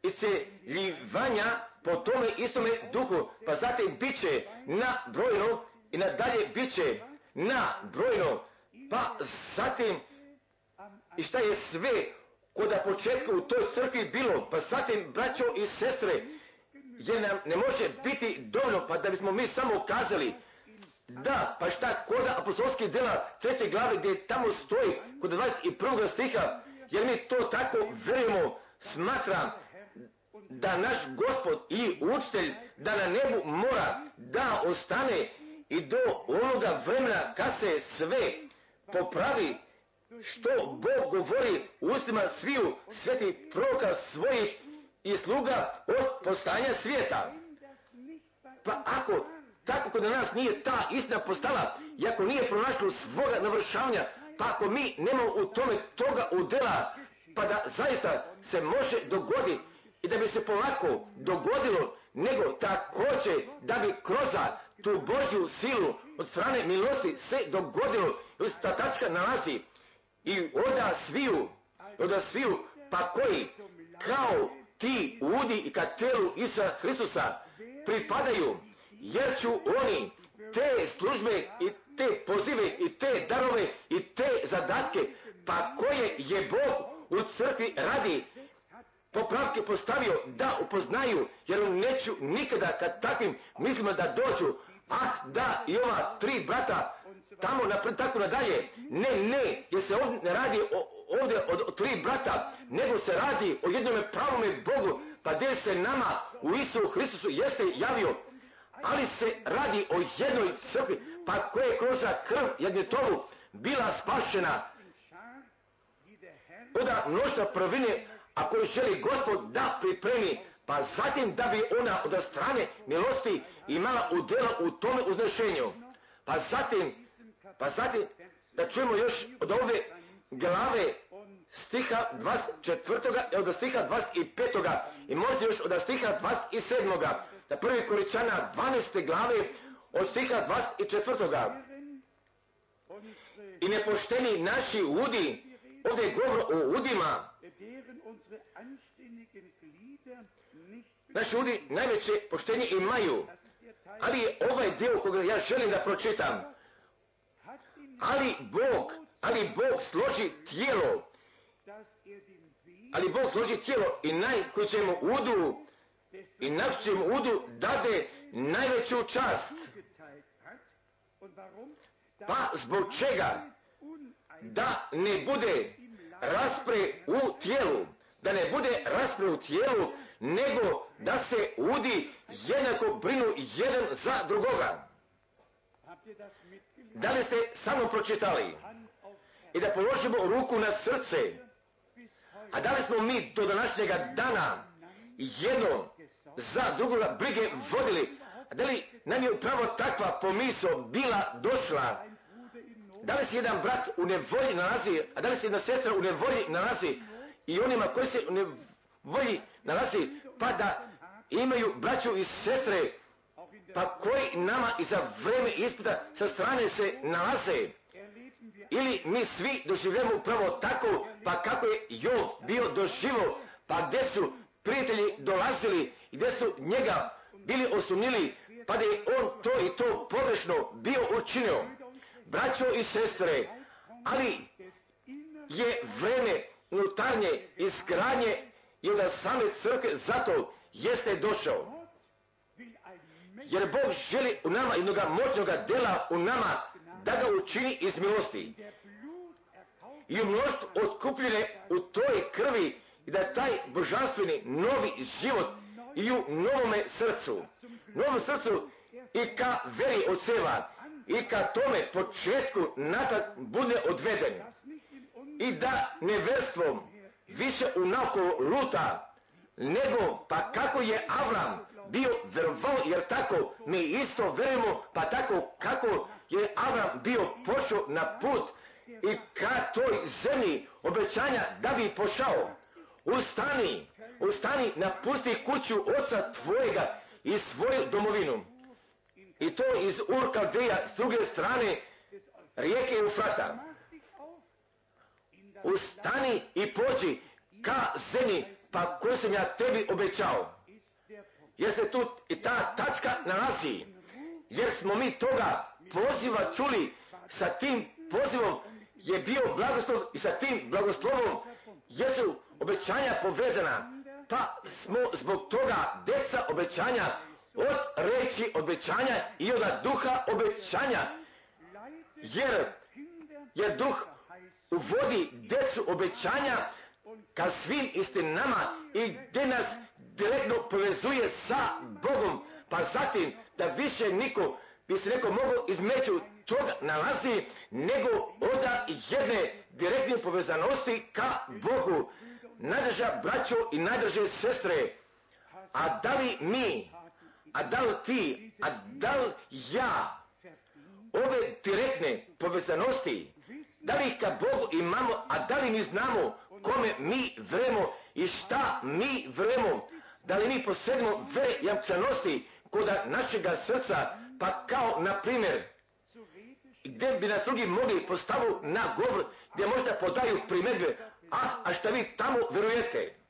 isceljivanja po tome istome duhu. Pa zatim bit će na brojno i nadalje bit će na brojno. Pa zatim i šta je sve kod na početku u toj crkvi bilo, pa zatim braćo i sestre, jer nam ne može biti dovoljno, pa da bismo mi samo kazali, da, pa šta kod apostolskih dela treće glave gdje tamo stoji kod 21. stiha, jer mi to tako verujemo, smatram da naš gospod i učitelj da na nebu mora da ostane i do onoga vremena kad se sve popravi što Bog govori u ustima sviju svetih proroka svojih i sluga od postanja svijeta. Pa ako tako kod nas nije ta istina postala i ako nije pronašlo svoga navršavanja, pa ako mi nemamo u tome toga udela, pa da zaista se može dogoditi i da bi se polako dogodilo nego također da bi kroz tu Božju silu od strane milosti se dogodilo, ta tačka nalazi i onda sviju, onda sviju, pa koji kao ti udi i ka telu Isa Hristusa pripadaju, jer ću oni te službe i te pozive i te darove i te zadatke, pa koje je Bog u crkvi radi, popravke postavio da upoznaju, jer neću nikada kad takvim mislimo da dođu, ah da i ova tri brata tamo napred tako nadalje. Ne, ne, jer se ovdje ne radi ovdje od, tri brata, nego se radi o jednome pravome Bogu, pa gdje se nama u Isu Hristusu jeste javio, ali se radi o jednoj crkvi, pa koje je kroz krv jagnjetovu bila spašena od mnoštva prvine, a koju želi gospod da pripremi, pa zatim da bi ona od strane milosti imala udjela u tome uznešenju. Pa zatim, pa zatim, da čujemo još od ove glave stiha 24. i od stiha 25. i možda još od stiha 27. Da prvi koričana 12. glave od stiha 24. I nepošteni naši udi, ovdje je govor o udima, naši ljudi najveće poštenje imaju, ali je ovaj dio koga ja želim da pročitam, ali Bog, ali Bog složi tijelo, ali Bog složi tijelo i naj koji će mu udu i naći mu udu dade najveću čast. Pa zbog čega da ne bude raspre u tijelu, da ne bude raspre u tijelu, nego da se udi jednako brinu jedan za drugoga. Da li ste samo pročitali i da položimo ruku na srce, a da li smo mi do današnjega dana jedno za drugoga brige vodili, a da li nam je upravo takva pomisao bila došla, da li se jedan brat u nevolji nalazi, a da li se jedna sestra u nevolji nalazi? I onima koji se u nevolji nalazi, pa da imaju braću i sestre, pa koji nama i za vreme ispita sa strane se nalaze. Ili mi svi doživljamo upravo tako, pa kako je Jov bio doživo, pa gdje su prijatelji dolazili gdje su njega bili osumnili, pa da je on to i to pogrešno bio učinio. Braćo i sestre, ali je vreme unutarnje izgradnje i od same crkve zato jeste došao. Jer Bog želi u nama jednog moćnog dela u nama da ga učini iz milosti. I u mnoštvu otkupljene u toj krvi i da taj božanstveni novi život i u novome srcu, novom srcu i ka veri od seva i ka tome početku natak bude odveden i da neverstvom više unako luta nego pa kako je Avram bio verovao jer tako mi isto verujemo pa tako kako je Avram bio pošao na put i ka toj zemlji obećanja da bi pošao ustani, ustani, napusti kuću oca tvojega i svoju domovinu. I to iz Urkaldeja s druge strane rijeke Eufrata. Ustani i pođi ka zemlji pa koju sam ja tebi obećao. Jer se tu i ta tačka nalazi. Jer smo mi toga poziva čuli sa tim pozivom je bio blagoslov i sa tim blagoslovom jesu obećanja povezana. Pa smo zbog toga deca obećanja od reći obećanja i od duha obećanja. Jer, jer duh uvodi decu obećanja ka svim istinama i gdje nas direktno povezuje sa Bogom. Pa zatim da više niko bi se neko mogao između toga nalazi nego oda jedne direktne povezanosti ka Bogu. Najdrža braćo i najdrže sestre. A da li mi, a da li ti, a da li ja ove direktne povezanosti, da li ka Bogu imamo, a da li mi znamo kome mi vremo i šta mi vremo, Da li mi posjedimo vere jamčanosti koda našega srca, pa kao, na primjer, gdje bi nas drugi mogli postavu na govor, gdje možda podaju primjedbe, ah, a šta vi tamo verujete?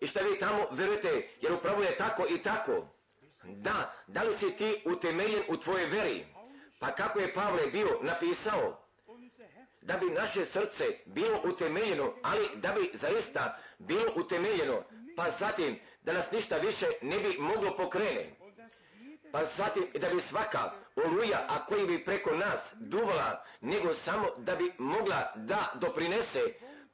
I šta vi tamo verujete, jer upravo je tako i tako. Da, da li si ti utemeljen u tvojoj veri? Pa kako je Pavle bio napisao? Da bi naše srce bilo utemeljeno, ali da bi zaista bilo utemeljeno, pa zatim da nas ništa više ne bi moglo pokrene. Pa zatim da bi svaka oluja, a koji bi preko nas duvala, nego samo da bi mogla da doprinese,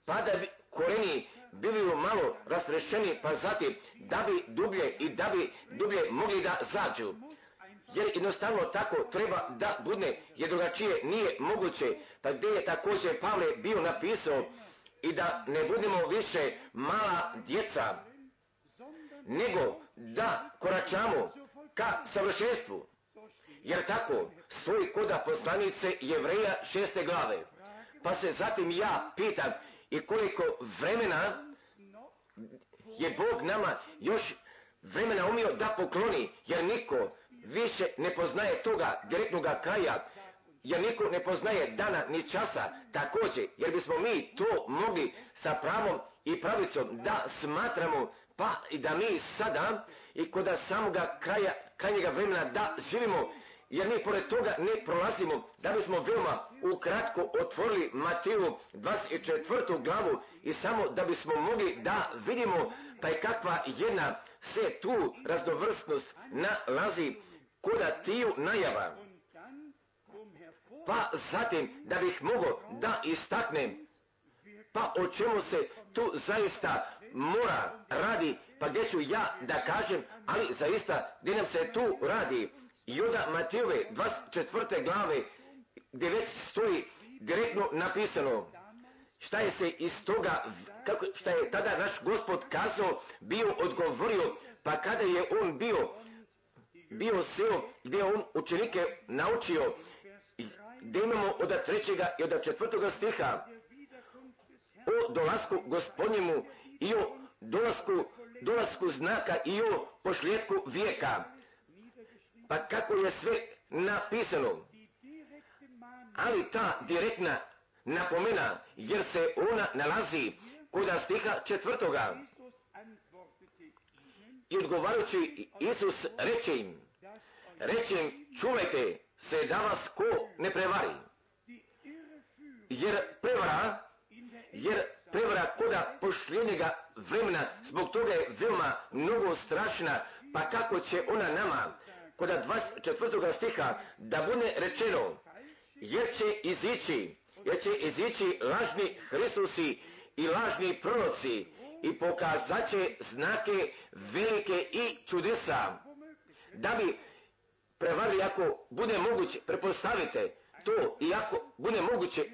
pa da bi koreni bili malo rastrešeni, pa zatim da bi dublje i da bi dublje mogli da zađu. Jer jednostavno tako treba da budne, jer drugačije nije moguće. Pa gdje je također Pavle bio napisao i da ne budemo više mala djeca, nego da koračamo ka savršenstvu. Jer tako stoji koda poslanice Jevreja šeste glave. Pa se zatim ja pitam, i koliko vremena je Bog nama još vremena umio da pokloni, jer niko više ne poznaje toga direktnog kraja, jer niko ne poznaje dana ni časa također, jer bismo mi to mogli sa pravom i pravicom da smatramo, pa i da mi sada i kod samoga kraja, krajnjega vremena da živimo jer mi pored toga ne prolazimo, da bismo veoma ukratko otvorili Matiju 24. glavu i samo da bismo mogli da vidimo pa je kakva jedna se tu raznovrstnost nalazi koda tiju najava. Pa zatim da bih mogao da istaknem pa o čemu se tu zaista mora radi, pa gdje ću ja da kažem, ali zaista gdje nam se tu radi. Onda Matijove 24. glave gdje već stoji direktno napisano šta je se iz toga, kako, šta je tada naš gospod kazao, bio odgovorio, pa kada je on bio, bio seo, gdje on učenike naučio, gdje imamo od trećega i od četvrtoga stiha, o dolasku gospodnjemu i o dolasku, dolasku znaka i o pošljetku vijeka. Pa kako je sve napisano. Ali ta direktna napomena, jer se ona nalazi kod stiha četvrtoga. I odgovarajući Isus reče im, reče im, čuvajte se da vas ko ne prevari. Jer prevara, jer prevara koda pošljenjega vremena, zbog toga je veoma mnogo strašna, pa kako će ona nama, koda 24. stiha, da bude rečeno, jer će izići, jer će izići lažni Hristusi i lažni proroci i pokazat će znake velike i čudesa, da bi prevarili ako bude moguće, prepostavite to i ako bude moguće,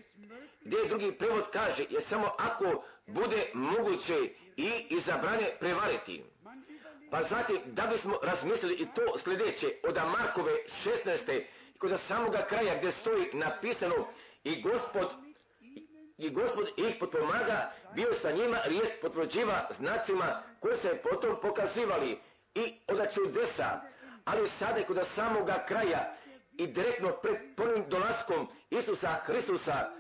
gdje drugi prevod kaže, je samo ako bude moguće i izabrane prevariti. Pa znate, da bismo razmislili i to sljedeće, od Markove 16. kod samoga kraja gdje stoji napisano i gospod i gospod ih potpomaga, bio sa njima riječ potvrđiva znacima koje se potom pokazivali. I od čudesa, ali sada kod samoga kraja i direktno pred prvim dolaskom Isusa Hristusa,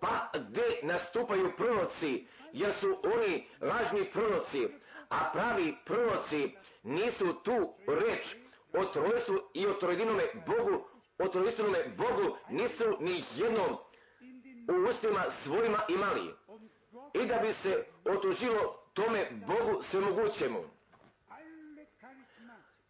pa gdje nastupaju proroci, jer su oni lažni proroci, a pravi proroci nisu tu reč o trojstvu i o trojedinome Bogu, o trojstvenome Bogu nisu ni jednom u ustima svojima imali. I da bi se otužilo tome Bogu svemogućemu.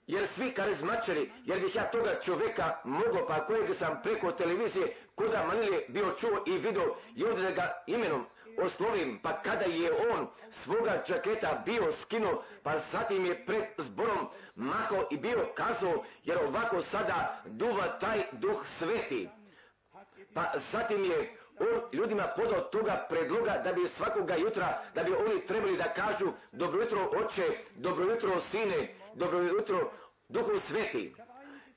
Jer svi karizmačari, jer bih ja toga čovjeka mogao, pa kojeg sam preko televizije, koda manilje bio čuo i vidio, i da ga imenom oslovim, pa kada je on svoga džaketa bio skinuo, pa zatim je pred zborom mako i bio kazao, jer ovako sada duva taj duh sveti. Pa zatim je on ljudima podao toga predloga da bi svakoga jutra, da bi oni trebali da kažu dobro jutro oče, dobro jutro sine, dobro jutro duhu sveti.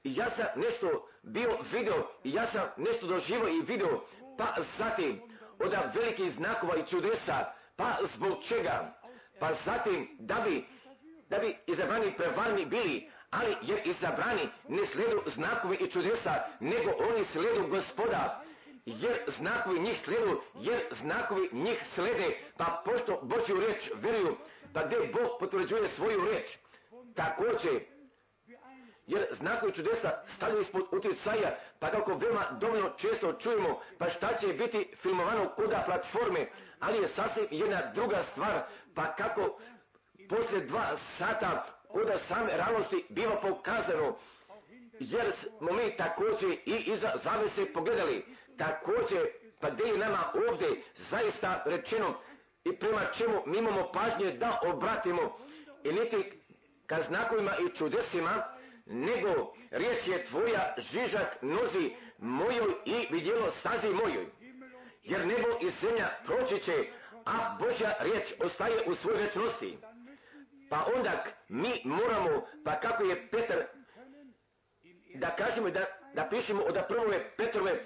I ja sam nešto bio video i ja sam nešto doživio i video, pa zatim od velikih znakova i čudesa, pa zbog čega? Pa zatim da bi, da bi izabrani prevarni bili, ali jer izabrani ne sledu znakovi i čudesa, nego oni sledu gospoda, jer znakovi njih sledu, jer znakovi njih slede, pa pošto Božju riječ vjeruju, pa gdje Bog potvrđuje svoju riječ. Također, jer znakovi čudesa stavljaju ispod utjecaja, pa kako veoma dovoljno često čujemo, pa šta će biti filmovano kuda platforme, ali je sasvim jedna druga stvar, pa kako poslije dva sata kuda same realnosti biva pokazano, jer smo mi također i iza zavese pogledali, također, pa gdje je nama ovdje zaista rečeno i prema čemu mi imamo pažnje da obratimo. I niti ka znakovima i čudesima, nego riječ je tvoja žižak nozi mojoj i vidjelo stazi mojoj. Jer nebo i zemlja proći će, a Božja riječ ostaje u svojoj večnosti. Pa onda mi moramo, pa kako je Petar, da kažemo da, da pišemo od prvove Petrove,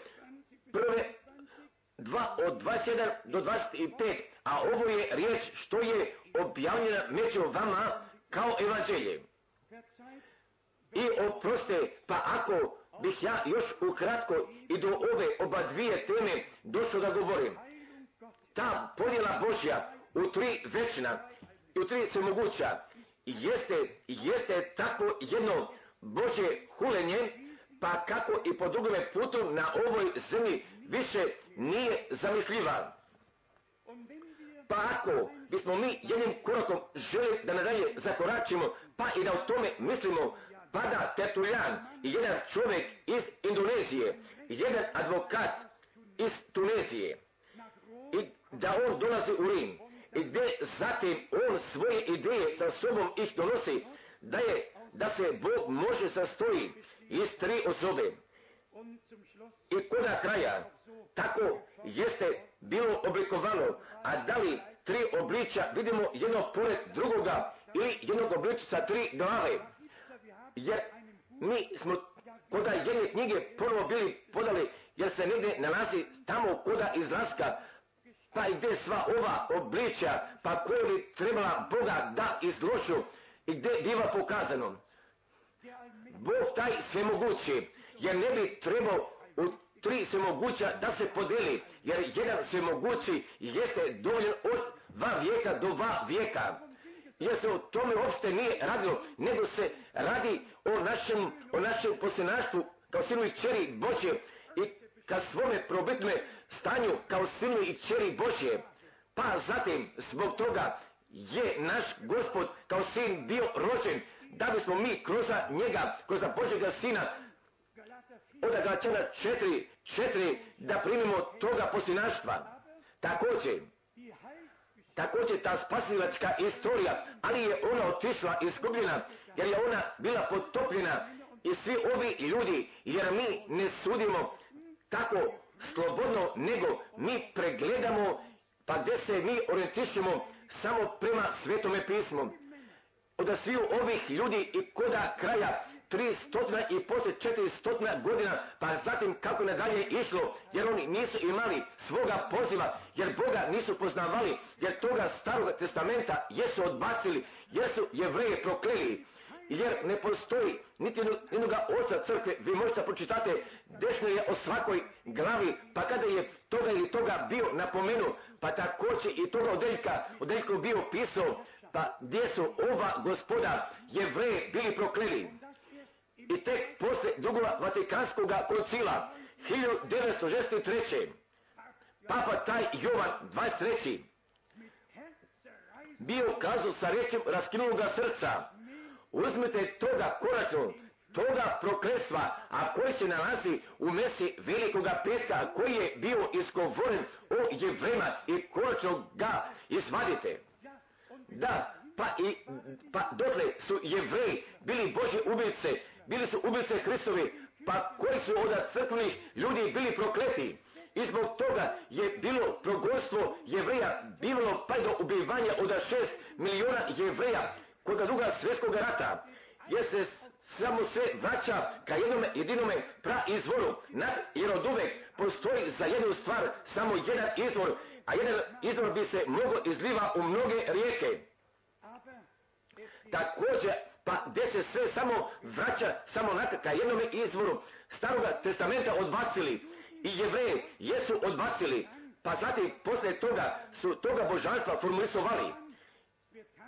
prve dva, od 21 do 25, a ovo je riječ što je objavljena među vama kao evanđelje. I oproste, pa ako bih ja još ukratko i do ove oba dvije teme došao da govorim. Ta podjela Božja u tri večna u tri svemoguća jeste, jeste tako jedno Božje hulenje, pa kako i po drugome putu na ovoj zemlji više nije zamisliva. Pa ako bismo mi jednim korakom želi da nadalje zakoračimo, pa i da o tome mislimo, pada Tertuljan, jedan čovjek iz Indonezije, jedan advokat iz Tunezije, i da on dolazi u Rim, i gdje zatim on svoje ideje sa sobom ih donosi, da je, da se Bog može sastoji iz tri osobe. I koda kraja, tako jeste bilo oblikovano, a da li tri obličja vidimo jedno pored drugoga ili jednog obličja sa tri glave, jer mi smo koda jedne knjige ponovo bili podali, jer se negdje nalazi tamo koda izlaska, pa i gdje sva ova obličja, pa bi trebala Boga da izlošu i gdje biva pokazano. Bog taj svemogući, jer ne bi trebao u tri svemoguća da se podeli, jer jedan svemogući jeste dovoljan od dva vijeka do dva vijeka. Jer se o tome uopšte nije radilo, nego se radi o našem, o našem posljenaštvu kao sinu i čeri Božje i ka svome probitme stanju kao sinu i čeri Božje. Pa zatim, zbog toga je naš gospod kao sin bio rođen, da bismo mi kroz njega, kroz Božjega sina, Galater 4, od Galačana 4, 4, da primimo toga poslinaštva. Također, također ta spasilačka istorija, ali je ona otišla izgubljena, jer je ona bila potopljena i svi ovi ljudi, jer mi ne sudimo tako slobodno, nego mi pregledamo, pa gdje se mi orijentišemo samo prema svetome pismu. Od sviju ovih ljudi i koda kraja tri stotina i poslije četiri stotina godina, pa zatim kako nadalje išlo, jer oni nisu imali svoga poziva, jer Boga nisu poznavali, jer toga starog testamenta jesu odbacili, jer su jevreje prokleli, jer ne postoji niti jednoga oca crkve, vi možete pročitati, desno je o svakoj glavi, pa kada je toga ili toga bio napomenu, pa također i toga odeljka, odeljko bio pisao, pa gdje su ova gospoda jevreje bili prokleli. I tek posle drugog Vatikanskog koncila 1963. Papa taj Jovan 23. Herzzerreißend bio kazao sa rečem raskinuloga srca. Uzmite toga konačno, toga prokletstva, a koji se nalazi u mesi velikoga petka, koji je bio izgovoren o jevrema i konačno ga izvadite. Da, pa i pa dotle su jevreji bili Božje ubice, bili su ubice Hristovi, pa koji su od crkvenih ljudi bili prokleti. I zbog toga je bilo progonstvo jevreja bilo pa do ubivanja od šest miliona jevreja kod druga svjetskog rata, jer se samo sve vraća ka jednome jedinome praizvoru. Nad, jer od uvek postoji za jednu stvar samo jedan izvor, a jedan izvor bi se mogo izliva u mnoge rijeke. Također, pa gdje se sve samo vraća samo na ka jednome izvoru staroga testamenta odbacili i jevreje jesu odbacili, pa zatim poslije toga su toga božanstva formulisovali.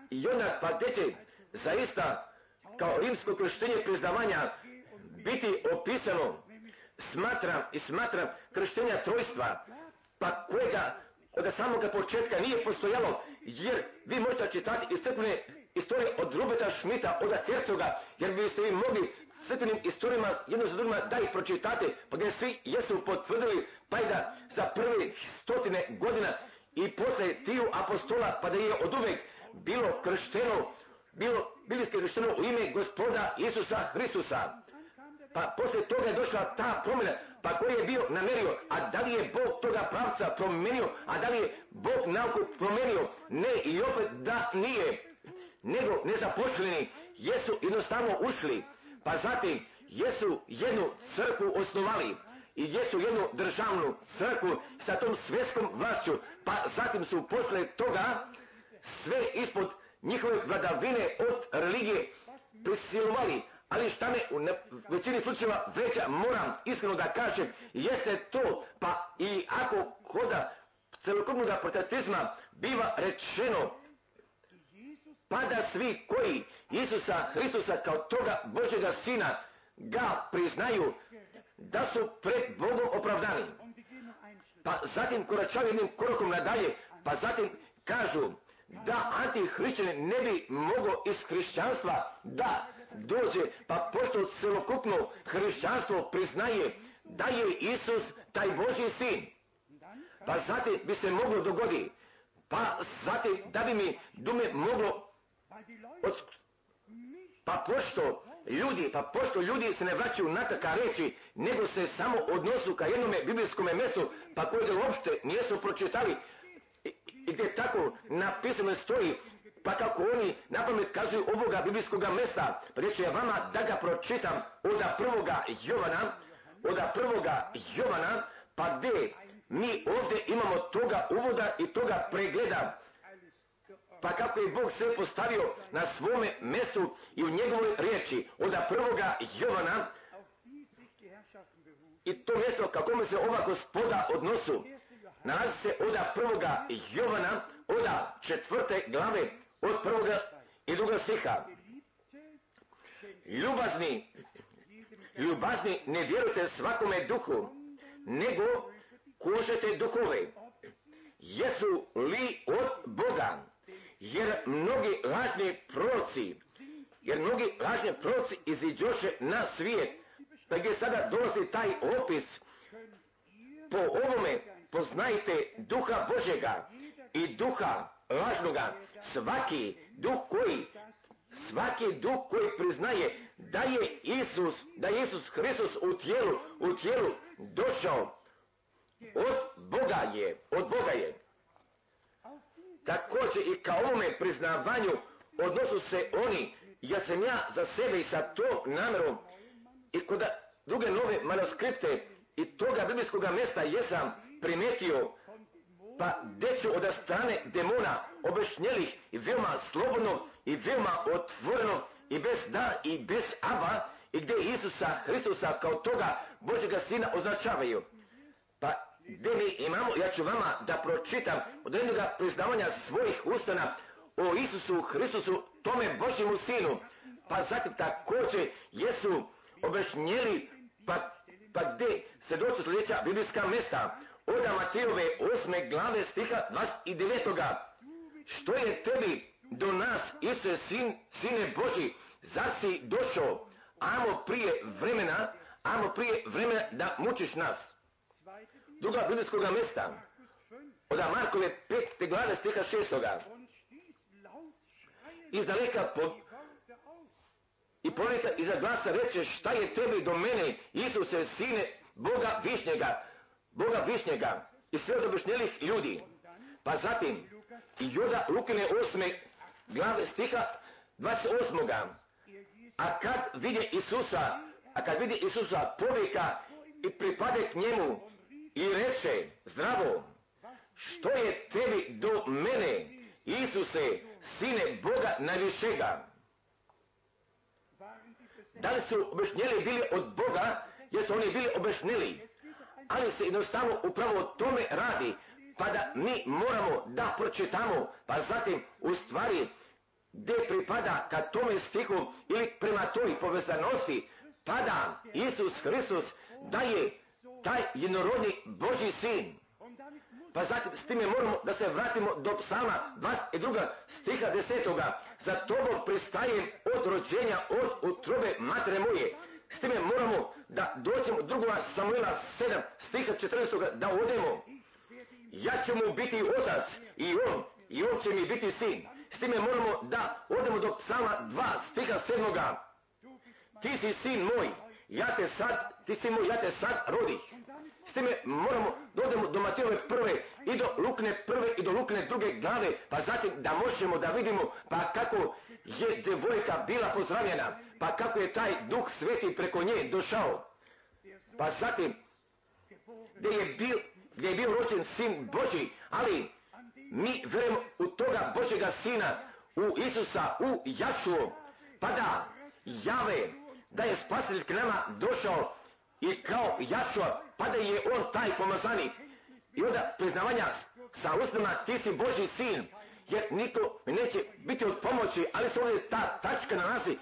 I onda pa gdje će zaista kao rimsko krštenje priznavanja biti opisano smatram i smatram krštenja trojstva, pa kojega od samoga početka nije postojalo, jer vi možete čitati iz crkvene istorije od Rubeta Šmita, od Hercoga, jer biste vi mogli crkvenim istorijama jedno za drugima da ih pročitate, pa gdje svi jesu potvrdili, pa i da za prve stotine godina i posle tiju apostola, pa da je od uvek bilo kršteno, bilo, bili ste kršteno u ime gospoda Isusa Hristusa. Pa poslije toga je došla ta promjena, pa koji je bio namerio, a da li je Bog toga pravca promenio, a da li je Bog nauku promenio, ne i opet da nije, nego nezaposleni jesu jednostavno ušli, pa zatim jesu jednu crkvu osnovali i jesu jednu državnu crkvu sa tom svjetskom vlašću, pa zatim su posle toga sve ispod njihove vladavine od religije prisilovali, ali šta me u većini slučajeva vreća moram iskreno da kažem, jeste to, pa i ako koda celokupnog protestatizma biva rečeno pa da svi koji Isusa Hristusa kao toga Božjega Sina ga priznaju da su pred Bogom opravdani. Pa zatim koračaju jednim korakom nadalje, pa zatim kažu da antihrišćanin ne bi mogo iz hrišćanstva da dođe, pa pošto celokupno hrišćanstvo priznaje da je Isus taj Božji sin, pa zatim bi se moglo dogoditi, pa zatim da bi mi dume moglo pa pošto ljudi, pa pošto ljudi se ne vraćaju na taka reći, nego se samo odnosu ka jednome biblijskom mjestu, pa koji ga uopšte nijesu pročitali, i, gdje tako napisano stoji, pa kako oni napamet kazuju ovoga biblijskog mjesta, pa reću ja vama da ga pročitam od prvoga Jovana, od prvoga Jovana, pa gdje mi ovdje imamo toga uvoda i toga pregleda, pa kako je Bog sve postavio na svome mjestu i u njegovoj riječi od prvoga Jovana i to mjesto kako se ova gospoda odnosu nalazi se od prvoga Jovana od četvrte glave od prvoga i druga stiha. Ljubazni ljubazni ne vjerujte svakome duhu nego kušajte duhove. Jesu li od Boga jer mnogi lažni proci, jer mnogi lažni proci iziđoše na svijet, pa gdje sada dolazi taj opis, po ovome poznajte duha Božega i duha lažnoga, svaki duh koji, svaki duh koji priznaje da je Isus, da je Isus Hristos u tijelu, u tijelu došao, od Boga je, od Boga je. Također i kao ovome priznavanju odnosu se oni, ja sam ja za sebe i sa tom namjerom i kod druge nove manuskripte i toga biblijskog mjesta jesam primetio, pa deću od strane demona objašnjelih i veoma slobodno i veoma otvoreno i bez da i bez aba i gdje Isusa Hristusa kao toga Božega Sina označavaju. Pa gdje mi imamo, ja ću vama da pročitam od jednog priznavanja svojih ustana o Isusu Hristusu, tome Božjemu sinu, pa zatim također jesu objašnjeli pa, pa gdje se doći sljedeća biblijska mjesta? Od Matijove osme glave stiha 29. Što je tebi do nas, Isuse, sin, sine Boži, zar si došao, amo prije vremena, amo prije vremena da mučiš nas druga biblijskog mjesta, od Markove pete glave stiha šestoga. Iz daleka po, i ponekad iza glasa reče šta je tebi do mene, Isuse, sine Boga višnjega, Boga višnjega i sve od obišnjelih ljudi. Pa zatim, i Joda Lukine osme glave stiha 28. A kad vidje Isusa, a kad vidje Isusa povijeka i pripade k njemu, i reče, zdravo, što je tebi do mene, Isuse, sine Boga najvišega? Da li su objašnjeli bili od Boga, jer su oni bili objašnjeli, ali se jednostavno upravo o tome radi, pa da mi moramo da pročitamo, pa zatim u stvari gdje pripada ka tome stihu ili prema toj povezanosti, pada Isus Hristos daje taj jednorodni Boži sin. Pa zatim s time moramo da se vratimo do psalma 22. stiha desetoga. Za tobom pristajem od rođenja, od utrobe matere moje. S time moramo da doćemo drugova Samuela 7 stiha 14. da odemo. Ja ću mu biti otac i on, i on će mi biti sin. S time moramo da odemo do psalma 2 stiha 7. Ti si sin moj, ja te sad ti si moj, ja te sad rodih. S time moramo, dodemo do Matijove prve i do Lukne prve i do Lukne druge glave, pa zatim da možemo da vidimo pa kako je devojka bila pozdravljena, pa kako je taj duh sveti preko nje došao. Pa zatim, gdje je bil, gdje je bio rođen sin Boži, ali mi verujemo u toga Božega sina, u Isusa, u Jašuo, pa da jave da je spasitelj k nama došao i kao Jašua, pa da je on taj pomazani. I onda priznavanja sa usnama ti si Boži sin, jer niko neće biti od pomoći, ali se ovdje ta tačka nalazi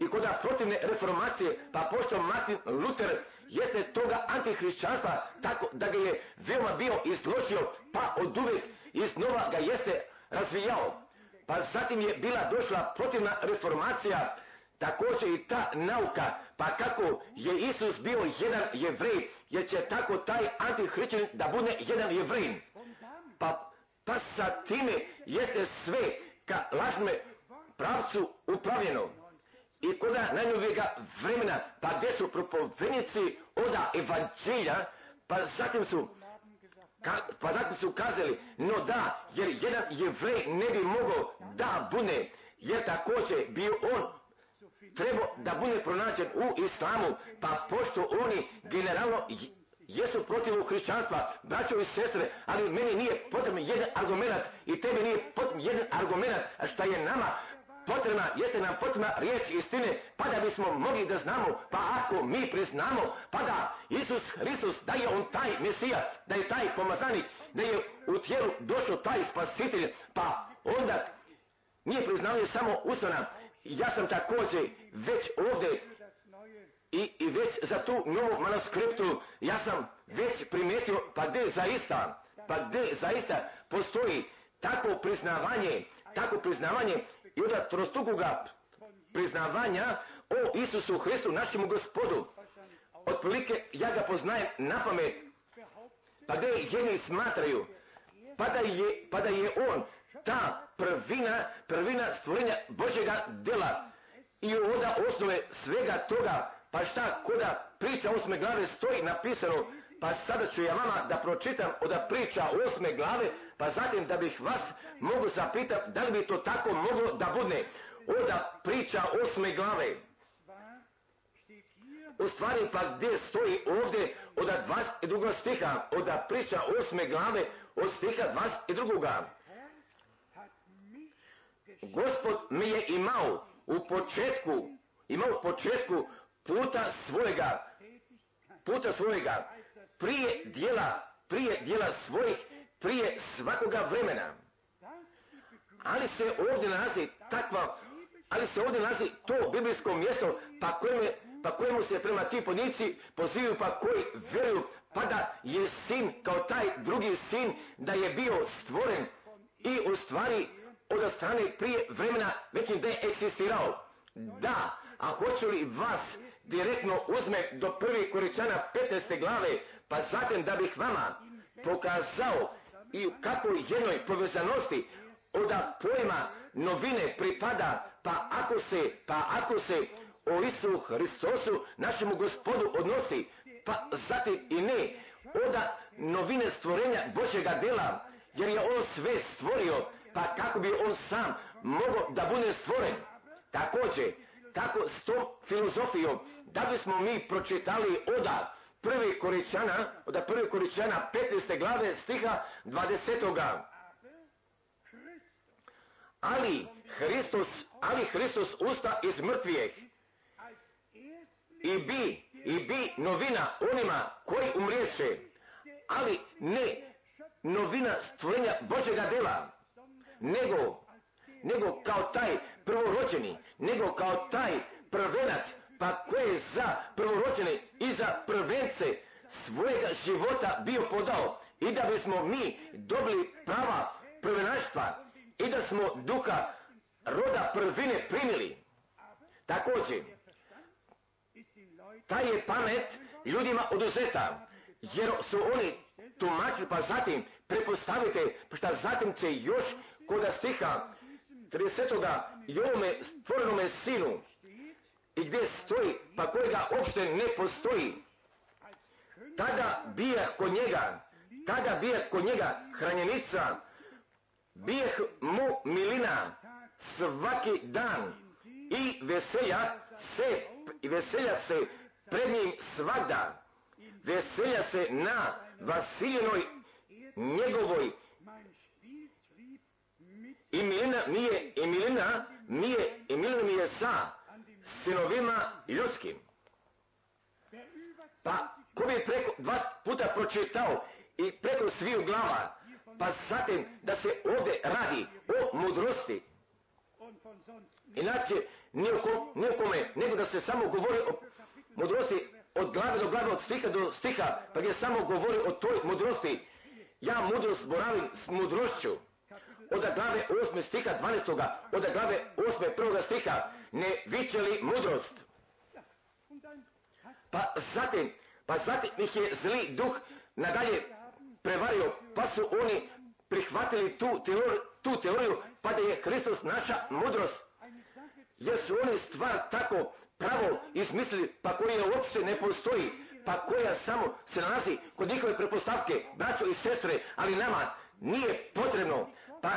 i kod protivne reformacije, pa pošto Martin Luther jeste toga antihrišćanstva, tako da ga je veoma bio izložio, pa od uvijek iznova ga jeste razvijao. Pa zatim je bila došla protivna reformacija, također i ta nauka, pa kako je Isus bio jedan jevrej, jer će tako taj antihrišćan da bude jedan jevrin. Pa, pa sa time jeste sve ka lažnome pravcu upravljeno. i koda najnovijega vremena, pa gdje su propovjednici oda evanđelja, pa zatim su Ka, pa zatim su kazali, no da, jer jedan jevrej ne bi mogao da bude, jer također bi on trebao da bude pronađen u islamu, pa pošto oni generalno jesu protiv hrišćanstva, braćo i sestre, ali meni nije potreban jedan argument i tebi nije potreban jedan argument, šta je nama potrebna, jeste nam potrebna riječ istine, pa da bismo mogli da znamo, pa ako mi priznamo, pa da Isus Hristos, da je on taj Mesija, da je taj pomazanik, da je u tijelu došao taj spasitelj, pa onda nije priznavanje samo usana. Ja sam također već ovdje i, i već za tu novu manuskriptu ja sam već primijetio pa gdje zaista, pa gdje zaista postoji takvo priznavanje, takvo priznavanje i onda trostukoga priznavanja o Isusu Hristu, našemu gospodu. Otprilike ja ga poznajem na pamet. Pa gdje jedni smatraju, pa da je, pa da je on ta prvina, prvina stvorenja Božjega dela i onda osnove svega toga, pa šta koda priča osme glave stoji napisano, pa sada ću ja vama da pročitam od priča osme glave, pa zatim da bih vas mogu zapitati da li bi to tako moglo da bude. Oda priča osme glave. U stvari pa gdje stoji ovdje od 22. stiha, od priča osme glave od stiha 22. Gospod mi je imao u početku, imao u početku puta svojega, puta svojega, prije dijela, prije dijela svojih, prije svakoga vremena. Ali se ovdje nalazi takva, ali se ovdje nalazi to biblijsko mjesto pa kojemu, pa kojemu se prema ti podnici pozivaju pa koji vjeruju pa da je sin kao taj drugi sin da je bio stvoren i u stvari od strane prije vremena već da je eksistirao. Da, a hoću li vas direktno uzme do prvi koričana 15. glave, pa zatim da bih vama pokazao i kakvoj jednoj povezanosti od pojma novine pripada, pa ako se, pa ako se o Isu Hristosu, našemu gospodu odnosi, pa zatim i ne, oda novine stvorenja Božjega dela, jer je on sve stvorio, pa kako bi on sam mogao da bude stvoren. Također, tako s tom filozofijom, da bismo mi pročitali oda prvi koričana, od prvi koričana 15. glave stiha 20. Ali Hristos, ali Hristos usta iz mrtvijeh i bi, i bi novina onima koji umriješe, ali ne novina stvorenja Božega dela, nego, nego kao taj prvorođeni, nego kao taj prvenac, pa koji je za prvorođene i za prvence svojega života bio podao i da bismo mi dobili prava prvenaštva i da smo duha roda prvine primili. Također, taj je pamet ljudima oduzeta, jer su oni tumačili, pa zatim prepostavite, pa šta zatim će još koda stiha 30. i ovome stvorenome sinu. I gdje stoji, pa kojega uopšte ne postoji, tada bijeh kod njega, tada bijeh kod njega hranjenica, bijeh mu milina svaki dan. I veselja se, i veselja se pred njim svakda, veselja se na Vasiljenoj njegovoj i Milina mi je, i Milina mi je, i Milina mi je sa sinovima ljudskim. Pa, ko bi preko dva puta pročitao i preko sviju glava, pa zatim da se ovdje radi o mudrosti. Inače, nijekome, nego da se samo govori o mudrosti od glave do glave, od stiha do stiha, pa gdje samo govori o toj mudrosti. Ja mudrost boravim s mudrošću od glave 8. stiha 12. od glave 8. prvoga stiha ne vičeli mudrost. Pa zatim, pa zatim ih je zli duh nadalje prevario, pa su oni prihvatili tu teoriju, tu teoriju, pa da je Hristos naša mudrost. jer su oni stvar tako pravo izmislili, pa koja uopšte ne postoji, pa koja samo se nalazi kod njihove prepostavke, braćo i sestre, ali nama nije potrebno, pa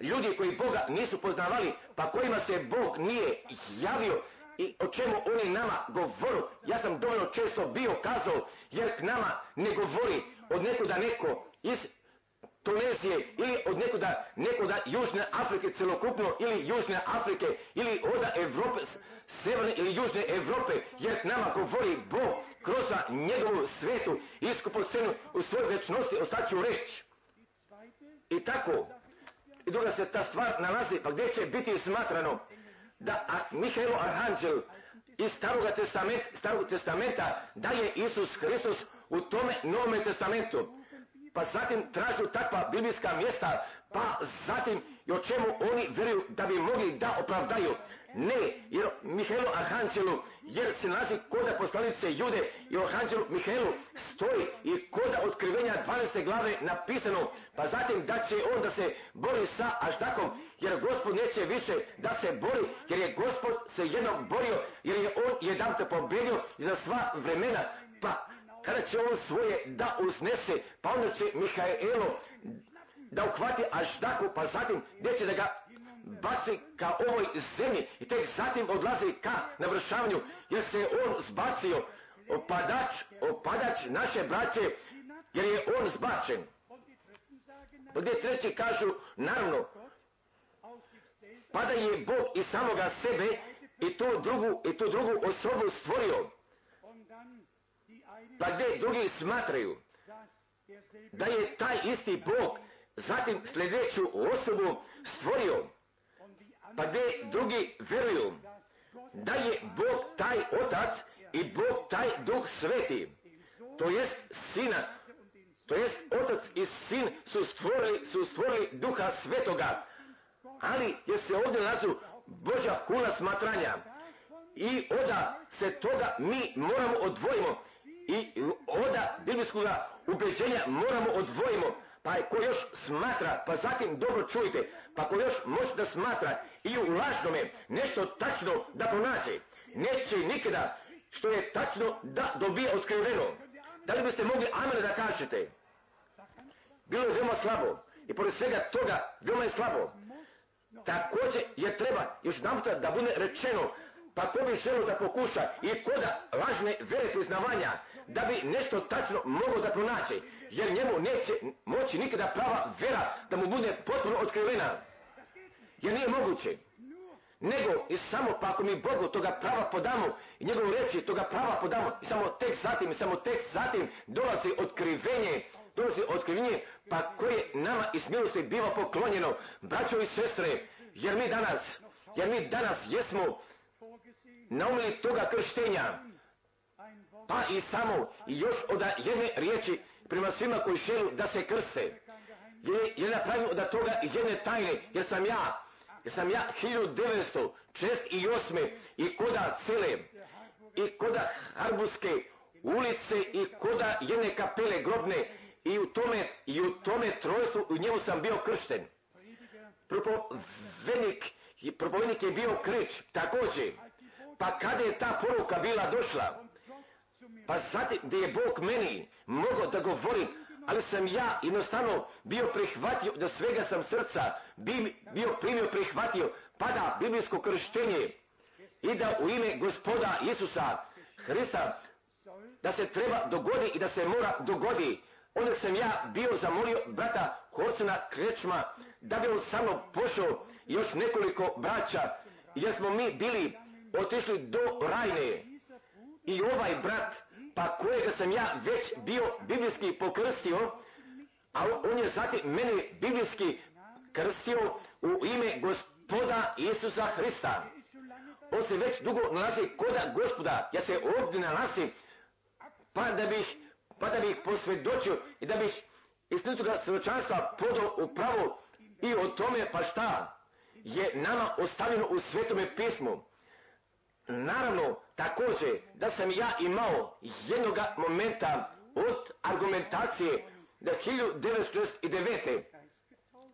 ljudi koji Boga nisu poznavali, pa kojima se Bog nije javio, i o čemu oni nama govoru. Ja sam dovoljno često bio kazao, jer k nama ne govori od nekuda neko iz Tunezije ili od nekuda, nekuda Južne Afrike celokupno ili Južne Afrike ili od Evrope, Severne ili Južne Evrope, jer nama govori Bog kroz njegovu svetu iskupocenu u svojoj večnosti ostaću reč. I tako, i druga se ta stvar nalazi, pa gdje će biti smatrano da Mihailo Arhanđel iz Starog testamenta, Starog testamenta daje Isus Hristos u tome Novome testamentu. Pa zatim tražu takva biblijska mjesta, pa zatim i o čemu oni vjeruju da bi mogli da opravdaju. Ne, jer Mihailo Arhanđelu, jer se nalazi koda poslanice Jude i o Arhanđelu Mihaelu stoji i koda otkrivenja 12. glave napisano, pa zatim da će on da se bori sa Aždakom, jer gospod neće više da se bori, jer je gospod se jednom borio, jer je on jedan te pobjedio za sva vremena, pa kada će on svoje da uznese, pa onda će Mihaelo da uhvati Aždaku, pa zatim gdje će da ga baci ka ovoj zemlji i tek zatim odlazi ka navršavanju jer se on zbacio opadač, opadač naše braće jer je on zbačen. Gdje treći kažu, naravno, pada je Bog i samoga sebe i tu drugu, i tu drugu osobu stvorio. Pa gdje drugi smatraju da je taj isti Bog zatim sljedeću osobu stvorio. Pa gdje drugi vjeruju da je Bog taj otac i Bog taj duh sveti. To jest sina, to jest otac i sin su stvorili, su stvorili duha svetoga. Ali jer se ovdje nazu Božja hula smatranja. I oda se toga mi moramo odvojimo. I oda biblijskog ubeđenja moramo odvojimo. Pa ko još smatra, pa zatim dobro čujte, pa ko još može da smatra i u lažnome nešto tačno da pronađe, neće nikada što je tačno da dobije otkriveno. Da li biste mogli amen da kažete? Bilo je veoma slabo i pored svega toga veoma je slabo. Također je treba još jedan da bude rečeno pa ko bi želio da pokuša i koda lažne vere priznavanja da bi nešto tačno moglo da pronaći, jer njemu neće moći nikada prava vera da mu bude potpuno otkrivena. Jer nije moguće. Nego i samo pa ako mi Bogu toga prava podamo i njegovu reći toga prava podamo i samo tek zatim i samo tek zatim dolazi otkrivenje, dolazi otkrivenje pa koje nama iz milosti biva poklonjeno, braćo i sestre, jer mi danas, jer mi danas jesmo naumili toga krštenja, pa i samo i još od jedne riječi prema svima koji želu da se krste. Je, je napravio od toga jedne tajne, jer sam ja, jer sam ja 1968. i koda cele, i koda Harbuske ulice, i koda jedne kapele grobne, i u tome, i u tome trojstvu, u njemu sam bio kršten. Propovednik, propovednik je bio krič, također. Pa kada je ta poruka bila došla, pa zatim gdje je Bog meni mogao da govori, ali sam ja jednostavno bio prihvatio, da svega sam srca bio primio prihvatio, pada biblijsko krštenje i da u ime gospoda Isusa Hrista da se treba dogodi i da se mora dogodi. Onda sam ja bio zamolio brata Horcena Krečma da bi on sa mnom pošao još nekoliko braća jer smo mi bili otišli do Rajne i ovaj brat pa kojega sam ja već bio biblijski pokrstio, a on je zatim mene biblijski krstio u ime gospoda Isusa Hrista. On se već dugo nalazi koda gospoda, ja se ovdje nalazim, pa da bih, pa da bih posvjedočio i da bih istinitoga svečanstva podao upravo i o tome pa šta je nama ostavljeno u svetome pismu. Naravno, također, da sam ja imao jednoga momenta od argumentacije da 1969.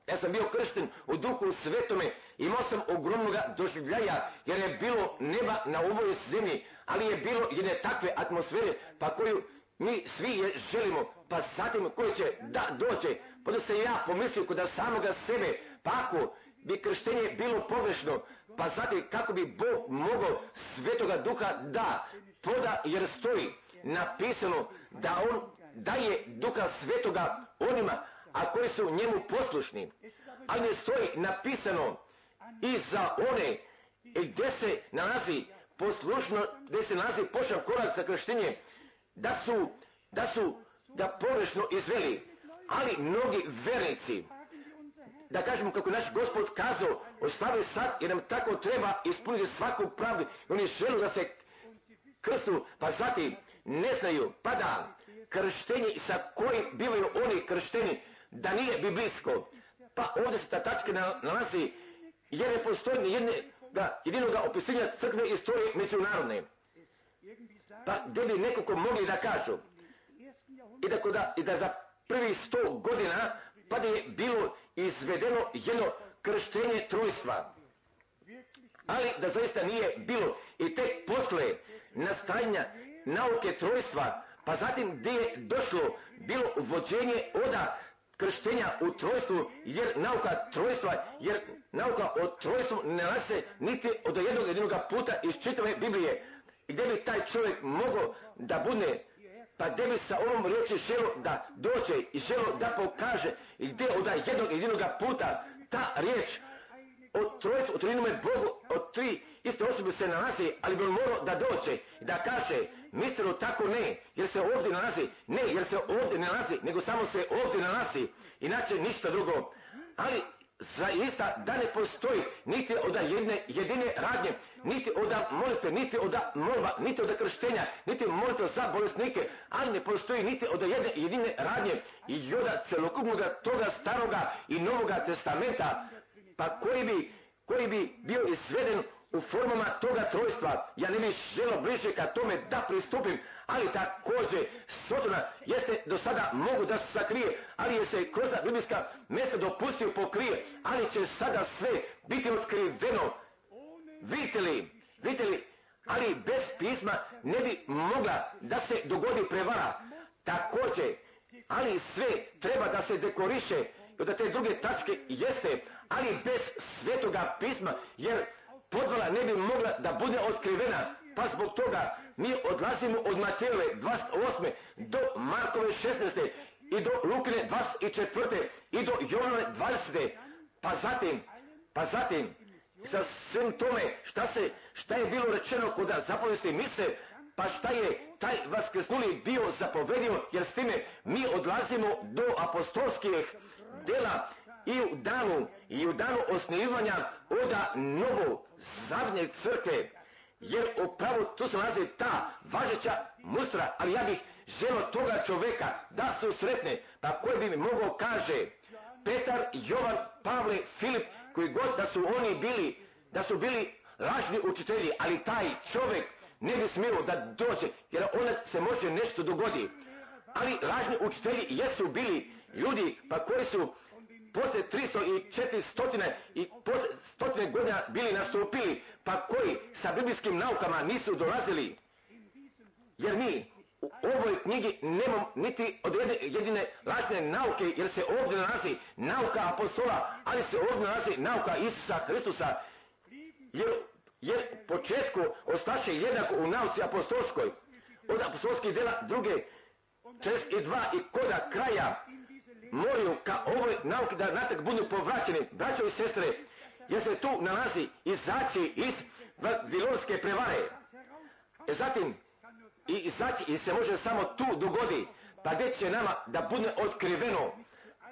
Ja sam bio kršten u duhu svetome, imao sam ogromnog doživljaja, jer je bilo neba na ovoj zemlji, ali je bilo jedne takve atmosfere, pa koju mi svi je želimo, pa zatim koji će da doće, pa da se ja pomislio kod samoga sebe, pa ako bi krštenje bilo pogrešno, pa zatim kako bi Bog mogao svetoga duha da poda, jer stoji napisano da on daje duha svetoga onima, a koji su njemu poslušni. Ali ne stoji napisano i za one gdje se nalazi poslušno, gdje se nalazi pošan korak sa krštenjem, da su, da su, da pogrešno izveli. Ali mnogi vernici, da kažemo kako naš gospod kazao, ostavi sad jer nam tako treba ispuniti svaku pravdu. I oni žele da se krstu, pa zatim ne znaju, pa da krštenje sa kojim bivaju oni kršteni, da nije biblijsko. Pa ovdje se ta tačka nalazi, jer ne postoji ni jedne, da, jedinoga opisanja crkve istorije međunarodne. Pa gdje bi nekako mogli da kažu i da, i da za prvi sto godina pa da je bilo izvedeno jedno krštenje trojstva. Ali da zaista nije bilo i tek posle nastajanja nauke trojstva, pa zatim gdje je došlo bilo vođenje oda krštenja u trojstvu, jer nauka trojstva, jer nauka o trojstvu ne nalaze niti od jednog jedinog puta iz čitave Biblije, gdje bi taj čovjek mogao da bude pa gdje bi sa ovom riječi želo da dođe i želo da pokaže i gdje od jednog jedinog puta ta riječ? O trojstvu, o trinome Bogu, od tri iste osobe se nalazi, ali bi on morao da dođe i da kaže, mislimo tako ne, jer se ovdje nalazi, ne, jer se ovdje ne nalazi, nego samo se ovdje nalazi, inače ništa drugo. Ali zaista da ne postoji niti od jedne jedine radnje, niti od molitve, niti od molba, niti od krštenja, niti molitve za bolesnike, ali ne postoji niti od jedne jedine radnje i od celokupnog toga staroga i novoga testamenta, pa koji bi, koji bi bio izveden u formama toga trojstva. Ja ne bih želo bliže ka tome da pristupim, ali također Sodona jeste do sada mogu da se sakrije, ali je se kroz biblijska mjesta dopustio pokrije, ali će sada sve biti otkriveno. Vidite li, vidite li, ali bez pisma ne bi mogla da se dogodi prevara. Također, ali sve treba da se dekoriše, da te druge tačke jeste, ali bez svetoga pisma, jer podvala ne bi mogla da bude otkrivena, pa zbog toga mi odlazimo od Matejove 28. do Markove 16. i do Lukine 24. i do Jovane 20. Pa zatim, pa zatim, sa svim tome šta se, šta je bilo rečeno kod zapovesti mise, pa šta je taj vaskrsnuli dio zapovedio, jer s time mi odlazimo do apostolskih dela i u danu, i u danu osnivanja oda novo zadnje crkve, jer upravo tu se nalazi ta važeća mustra, ali ja bih želio toga čoveka da su sretne, pa koji bi mi mogao kaže, Petar, Jovan, Pavle, Filip, koji god da su oni bili, da su bili lažni učitelji, ali taj čovjek ne bi smio da dođe, jer onda se može nešto dogodi. Ali lažni učitelji jesu bili ljudi, pa koji su poslije 300 i 400 i stotine godina bili nastupili, pa koji sa biblijskim naukama nisu dolazili. Jer mi u ovoj knjigi nemamo niti od jedine lažne nauke, jer se ovdje nalazi nauka apostola, ali se ovdje nalazi nauka Isusa Hristusa. Jer, jer početku ostaše jednako u nauci apostolskoj. Od apostolskih dela druge, dva i koda kraja moraju ka ovoj nauki da natak budu povraćeni, braćo i sestre, jer se tu nalazi izaći iz vilonske prevare. E zatim, i izaći i se može samo tu dogodi, pa gdje će nama da bude otkriveno,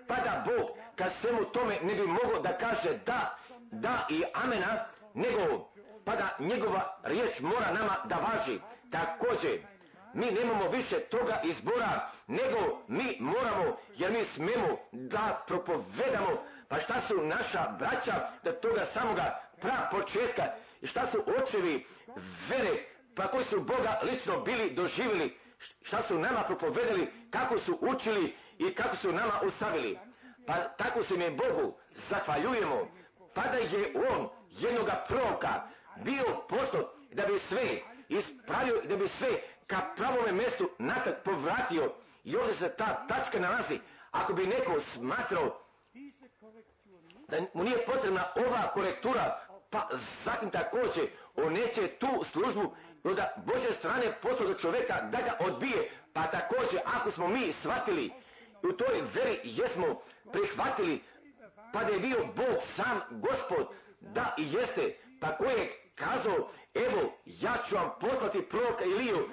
pa da Bog kad svemu tome ne bi mogao da kaže da, da i amena, nego pa da njegova riječ mora nama da važi. Također, mi nemamo više toga izbora, nego mi moramo, jer mi smemo da propovedamo, pa šta su naša braća da toga samoga pra početka, i šta su očevi vere, pa koji su Boga lično bili doživjeli, šta su nama propovedali, kako su učili i kako su nama ustavili. Pa tako se mi Bogu zahvaljujemo, pa da je on jednoga proroka bio poslat da bi sve ispravio, da bi sve ka pravome mjestu natrag povratio. I ovdje se ta tačka nalazi. Ako bi neko smatrao da mu nije potrebna ova korektura, pa zatim također on neće tu službu od Bože strane poslao do čovjeka da ga odbije, pa također ako smo mi shvatili u toj veri jesmo prihvatili, pa da je bio Bog sam gospod, da i jeste, pa je kazao, evo, ja ću vam poslati proroka Iliju,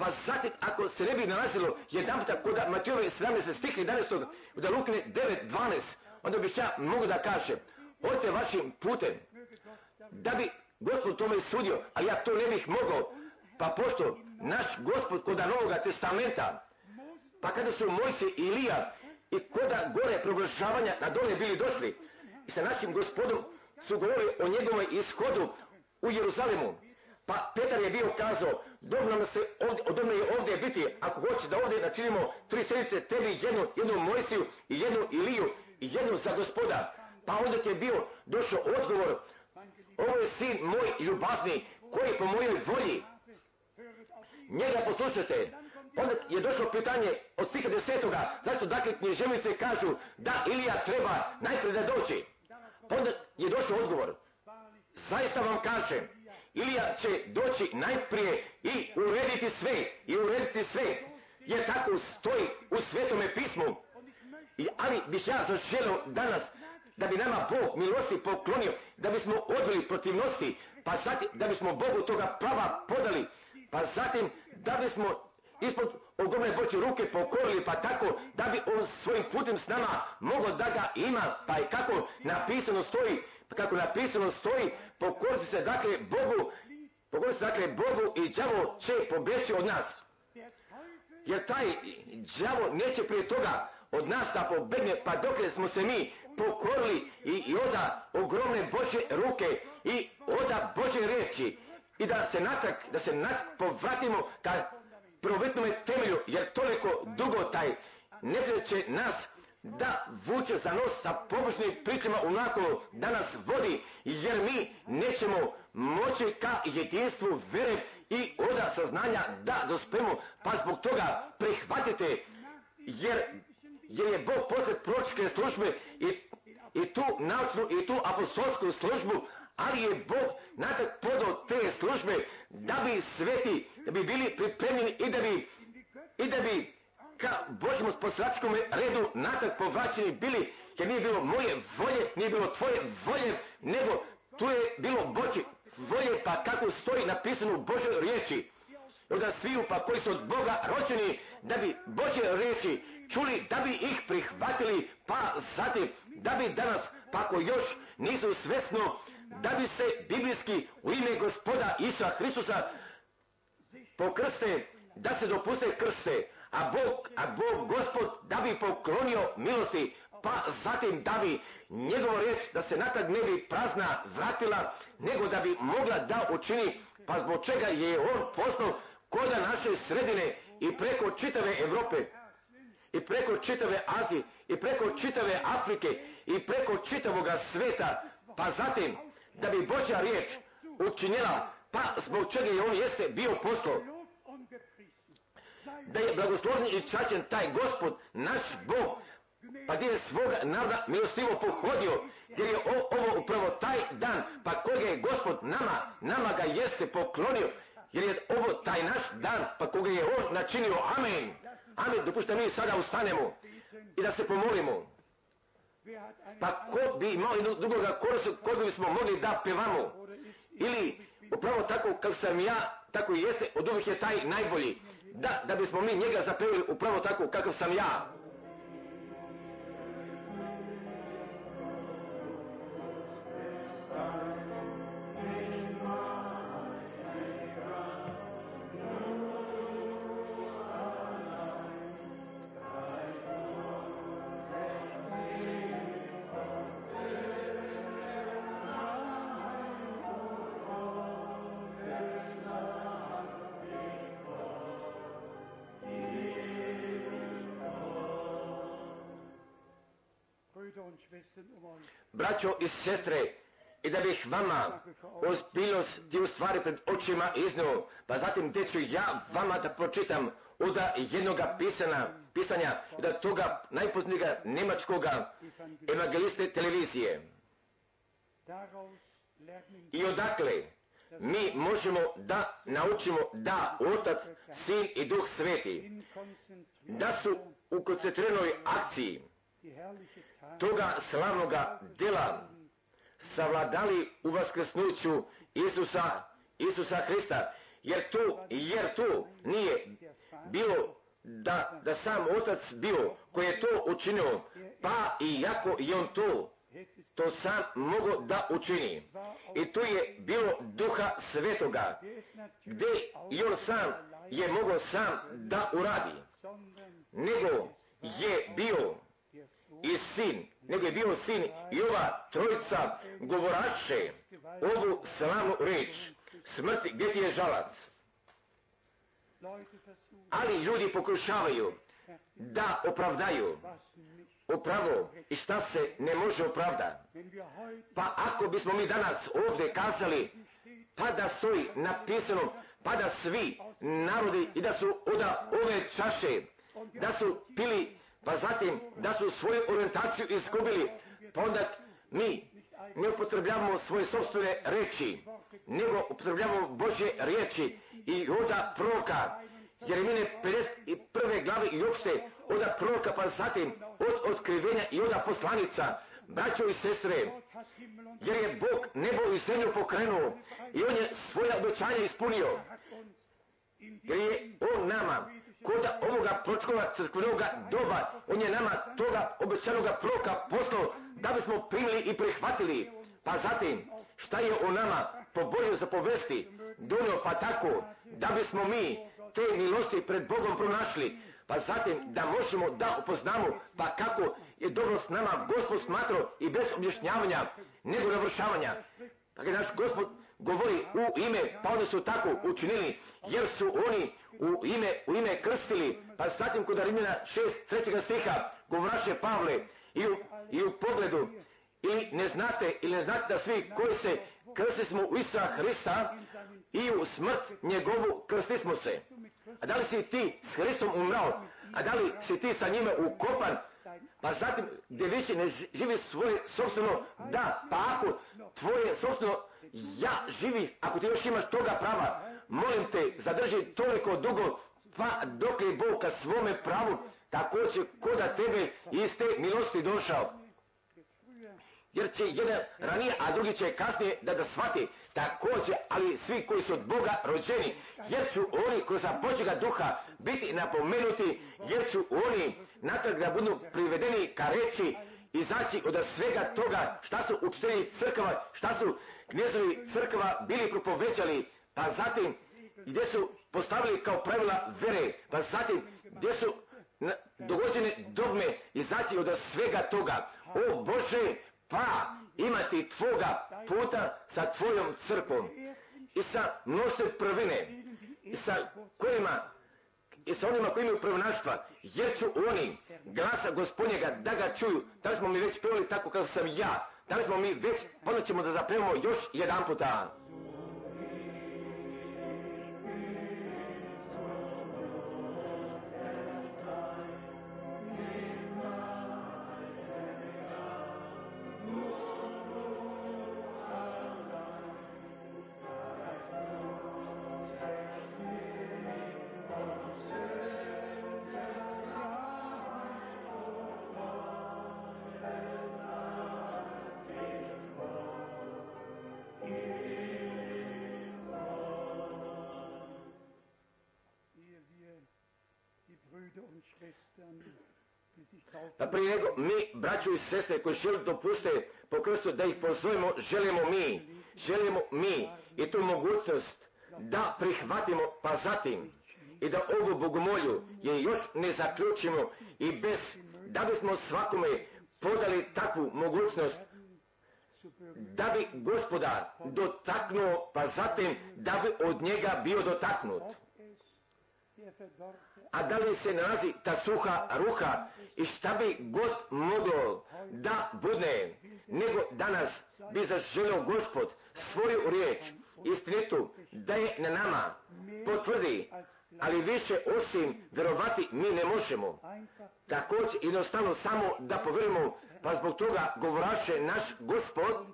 pa zatim, ako se ne bi nalazilo jedan puta kod Matijove 17. stih 11. da Lukne 9, 12, onda bi ja mogu da kažem, odite vašim putem, da bi gospod tome sudio, a ja to ne bih mogao, pa pošto naš gospod kod Novoga testamenta, pa kada su Mojse i Ilija i koda gore proglašavanja na dole bili došli i sa našim gospodom su govorili o njegovom ishodu u Jeruzalemu. Pa Petar je bio kazao, dobro nam se ovdje, odobno je ovdje biti, ako hoće da ovdje načinimo tri sredice, tebi jednu, jednu Mojsiju i jednu Iliju i jednu za gospoda. Pa onda ti je bio došao odgovor, ovo je sin moj ljubazni, koji po mojoj volji. Njega poslušajte. Onda je došlo pitanje od stiha desetoga, zašto dakle književnice kažu da Ilija treba najprije da doći. Pa onda je došao odgovor. Zaista vam kažem, Ilija će doći najprije i urediti sve, i urediti sve, jer tako stoji u svetome pismu. I, ali bih ja zaželio danas da bi nama Bog milosti poklonio, da bismo odveli protivnosti, pa zatim da bismo Bogu toga prava podali, pa zatim da bismo ispod ogromne Boće ruke pokorili, pa tako da bi on svojim putem s nama mogao da ga ima, pa i kako napisano stoji, kako napisano stoji, pokoriti se dakle Bogu, pokoriti se dakle Bogu i đavo će pobeći od nas. Jer taj đavo neće prije toga od nas da pobegne, pa dok smo se mi pokorili i, i oda ogromne Bože ruke i oda Bože riječi i da se natrag, da se natrag povratimo ka prvobitnome temelju, jer toliko dugo taj ne će nas da vuče za nos sa pobožnim pričama unako da nas vodi, jer mi nećemo moći ka jedinstvu vere i oda saznanja da dospemo, pa zbog toga prihvatite, jer, jer je Bog posle proročke službe i, i tu naučnu i tu apostolsku službu, ali je Bog natak podao te službe da bi sveti, da bi bili pripremljeni i da bi, i da bi ka Božjem poslačkom redu natak povraćeni bili, jer nije bilo moje volje, nije bilo tvoje volje, nego tu je bilo Boži volje, pa kako stoji napisano u Božoj riječi. Onda sviju pa koji su od Boga rođeni, da bi Bože riječi čuli, da bi ih prihvatili, pa zatim, da bi danas, pa ako još nisu svesno, da bi se biblijski u ime gospoda Isa Hristusa pokrste, da se dopuste krste, a Bog, a Bog gospod da bi poklonio milosti, pa zatim da bi njegova riječ da se natag ne bi prazna vratila, nego da bi mogla da učini, pa zbog čega je on poslao koda naše sredine i preko čitave Europe, i preko čitave Azije, i preko čitave Afrike, i preko čitavoga sveta, pa zatim da bi Božja riječ učinila, pa zbog čega je on jeste bio poslao. Da je blagosloven i čačen taj gospod, naš Bog, pa gdje je svoga naroda milostivo pohodio, gdje je ovo upravo taj dan, pa koga je gospod nama, nama ga jeste poklonio, jer je ovo taj naš dan, pa koga je on načinio, amen. Amen, dopušta mi sada ustanemo i da se pomolimo. Pa ko bi imao jednog drugoga korusu, koga bismo mogli da pevamo? Ili upravo tako kao sam ja, tako i jeste, od uvijek je taj najbolji. Da, da bismo mi njega zapevili upravo tako kakav sam ja. Braćo i sestre, i da bih vama ozbiljnost ti u stvari pred očima iznio, pa zatim gdje ću ja vama da pročitam od jednoga pisana, pisanja, da toga najpoznijega njemačkoga evangeliste televizije. I odakle mi možemo da naučimo da Otac, Sin i Duh Sveti, da su u koncentriranoj akciji toga slavnoga dela savladali u vaskrsnuću Isusa, Isusa Hrista. Jer tu, jer tu nije bilo da, da sam Otac bio koji je to učinio, pa i jako je on to, to sam mogao da učini. I tu je bilo duha svetoga, gdje i on sam je mogao sam da uradi, nego je bio i sin, nego je bio sin i ova trojica govoraše ovu slavnu reč, smrti, gdje ti je žalac? Ali ljudi pokušavaju da opravdaju upravo i šta se ne može opravda. Pa ako bismo mi danas ovdje kazali, pa da stoji napisano, pa da svi narodi i da su oda ove čaše, da su pili, pa zatim da su svoju orientaciju izgubili, pa onda mi ne upotrebljavamo svoje sobstvene reči, nego upotrebljavamo Božje riječi i oda proka, Jeremine 51. glave i uopšte oda proroka, pa zatim od otkrivenja i oda poslanica, braćo i sestre, jer je Bog nebo i zemlju pokrenuo i On je svoja obećanja ispunio, jer je On nama kod ovoga pročkova crkvenog doba, On je nama toga obećanoga proka poslao da bismo primili i prihvatili. Pa zatim, šta je o nama po Božoj zapovesti donio pa tako da bismo mi te milosti pred Bogom pronašli, pa zatim da možemo da upoznamo pa kako je dobro s nama Gospod smatrao i bez objašnjavanja nego navršavanja. Pa kad naš Gospod govori u ime, pa oni su tako učinili, jer su oni u ime, u ime krstili, pa zatim kod Rimljana 6, 3. stiha govoraše Pavle i u, i u pogledu ili ne znate ili ne znate da svi koji se krsti smo u Isusa Hrista i u smrt njegovu krsti smo se. A da li si ti s Hristom umrao? A da li si ti sa njime ukopan? Pa zatim gdje više ne živi svoje sobstveno da, pa ako tvoje sobstveno ja živi, ako ti još imaš toga prava, molim te zadrži toliko dugo, pa dok je Bog ka svome pravu također koda tebe iz te milosti došao. Jer će jedan ranije, a drugi će kasnije da ga shvati. Također, ali svi koji su od Boga rođeni, jer ću oni sa Božjega duha biti napomenuti, jer ću oni natrag da budu privedeni ka reči, izaći od svega toga šta su učitelji crkava, šta su knjezovi crkava bili propovećali, pa zatim gdje su postavili kao pravila vere, pa zatim gdje su dogođene dogme izaći od svega toga. O Bože, pa imati tvoga puta sa tvojom crkvom i sa mnoštve prvine i sa kojima i sa onima koji imaju prvonaštva, jer ću oni glasa gospodnjega da ga čuju. Da li smo mi već pevali tako kao sam ja? Da li smo mi već, onda ćemo da zapevamo još jedan puta. Pa prije nego mi, braćo i sestre koji žele dopuste po krstu da ih pozovemo, želimo mi, želimo mi. I tu mogućnost da prihvatimo pa zatim i da ovu bogomolju je još ne zaključimo. I bez da bismo svakome podali takvu mogućnost da bi gospoda dotaknuo pa zatim da bi od njega bio dotaknut. A da li se nalazi ta suha ruha i šta bi god moglo da bude, nego danas bi zaželio gospod svoju riječ, istinitu, da je na nama potvrdi, ali više osim vjerovati mi ne možemo. Također jednostavno samo da povjerujemo, pa zbog toga govoraše naš gospod,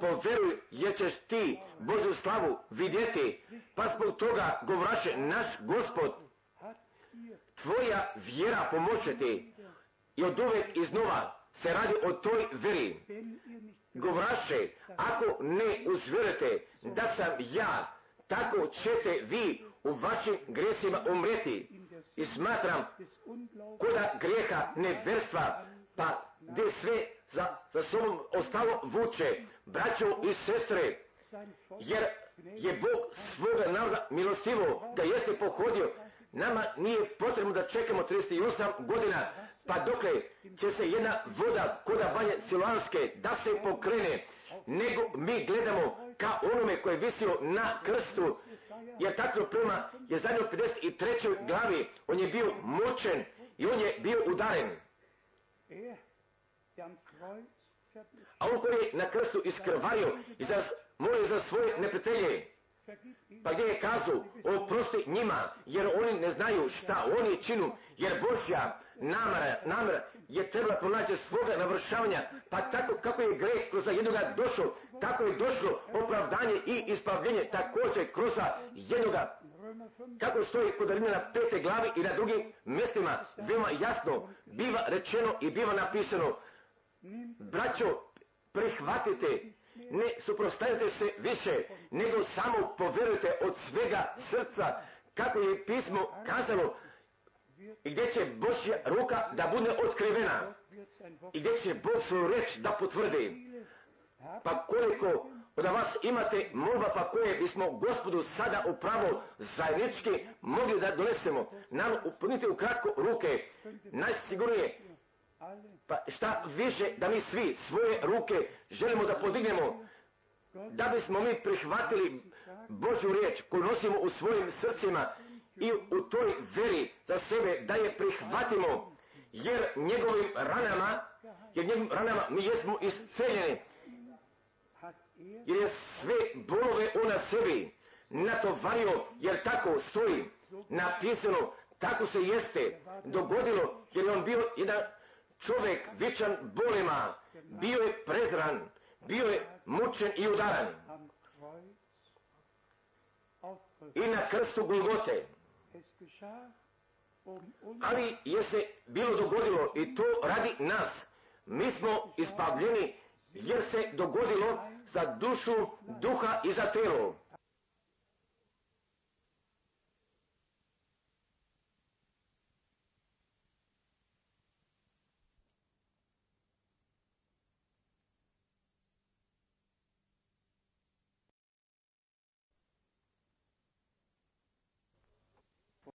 povjeruj jer ćeš ti Božju slavu vidjeti, pa zbog toga govoraše naš gospod, tvoja vjera pomoće ti. I od uvijek iznova se radi o toj nicht Govoraše, ako ne uzvjerujete da sam ja, tako ćete vi u vašim gresima umreti. I smatram koda grijeha neverstva, pa gdje sve za, za sobom ostalo vuče, braćo i sestre, jer je Bog svoga naroda milostivo da jeste pohodio. Nama nije potrebno da čekamo 38 godina, pa dokle će se jedna voda koda banje silanske da se pokrene, nego mi gledamo ka onome koji je visio na krstu, jer tako prema je zadnjoj 53. glavi, on je bio mučen i on je bio udaren. A on koji je na krstu iskrvario i za, molio za svoje neprijatelje, Pa gdje je kazu, oprosti njima, jer oni ne znaju šta oni činu, jer Božja namara, namara je trebala pronaći svoga navršavanja, pa tako kako je greh kroz jednoga došao, tako je došlo opravdanje i ispravljenje također kroz jednoga. Römer 5, kako stoji kod Rimljana pete glavi i na drugim mjestima, veoma jasno biva rečeno i biva napisano, braćo, prihvatite, ne suprostavite se više, nego samo povjerujte od svega srca, kako je pismo kazalo, i gdje će Božja ruka da bude otkrivena, i gdje će Bog svoju reč da potvrdi. Pa koliko od vas imate molba pa koje bismo gospodu sada upravo zajednički mogli da donesemo, nam upunite u kratko ruke, najsigurnije pa šta više da mi svi svoje ruke želimo da podignemo, da bismo mi prihvatili Božju riječ koju nosimo u svojim srcima i u toj veri za sebe da je prihvatimo, jer njegovim ranama, jer njegovim ranama mi jesmo isceljeni, er jer je sve bolove on na sebi natovario, jer tako stoji napisano, tako se jeste dogodilo, jer je on bio jedan čovjek vičan bolima, bio je prezran, bio je mučen i udaran. I na krstu Golgote. Ali je se bilo dogodilo i to radi nas. Mi smo ispavljeni jer se dogodilo za dušu, duha i za telo.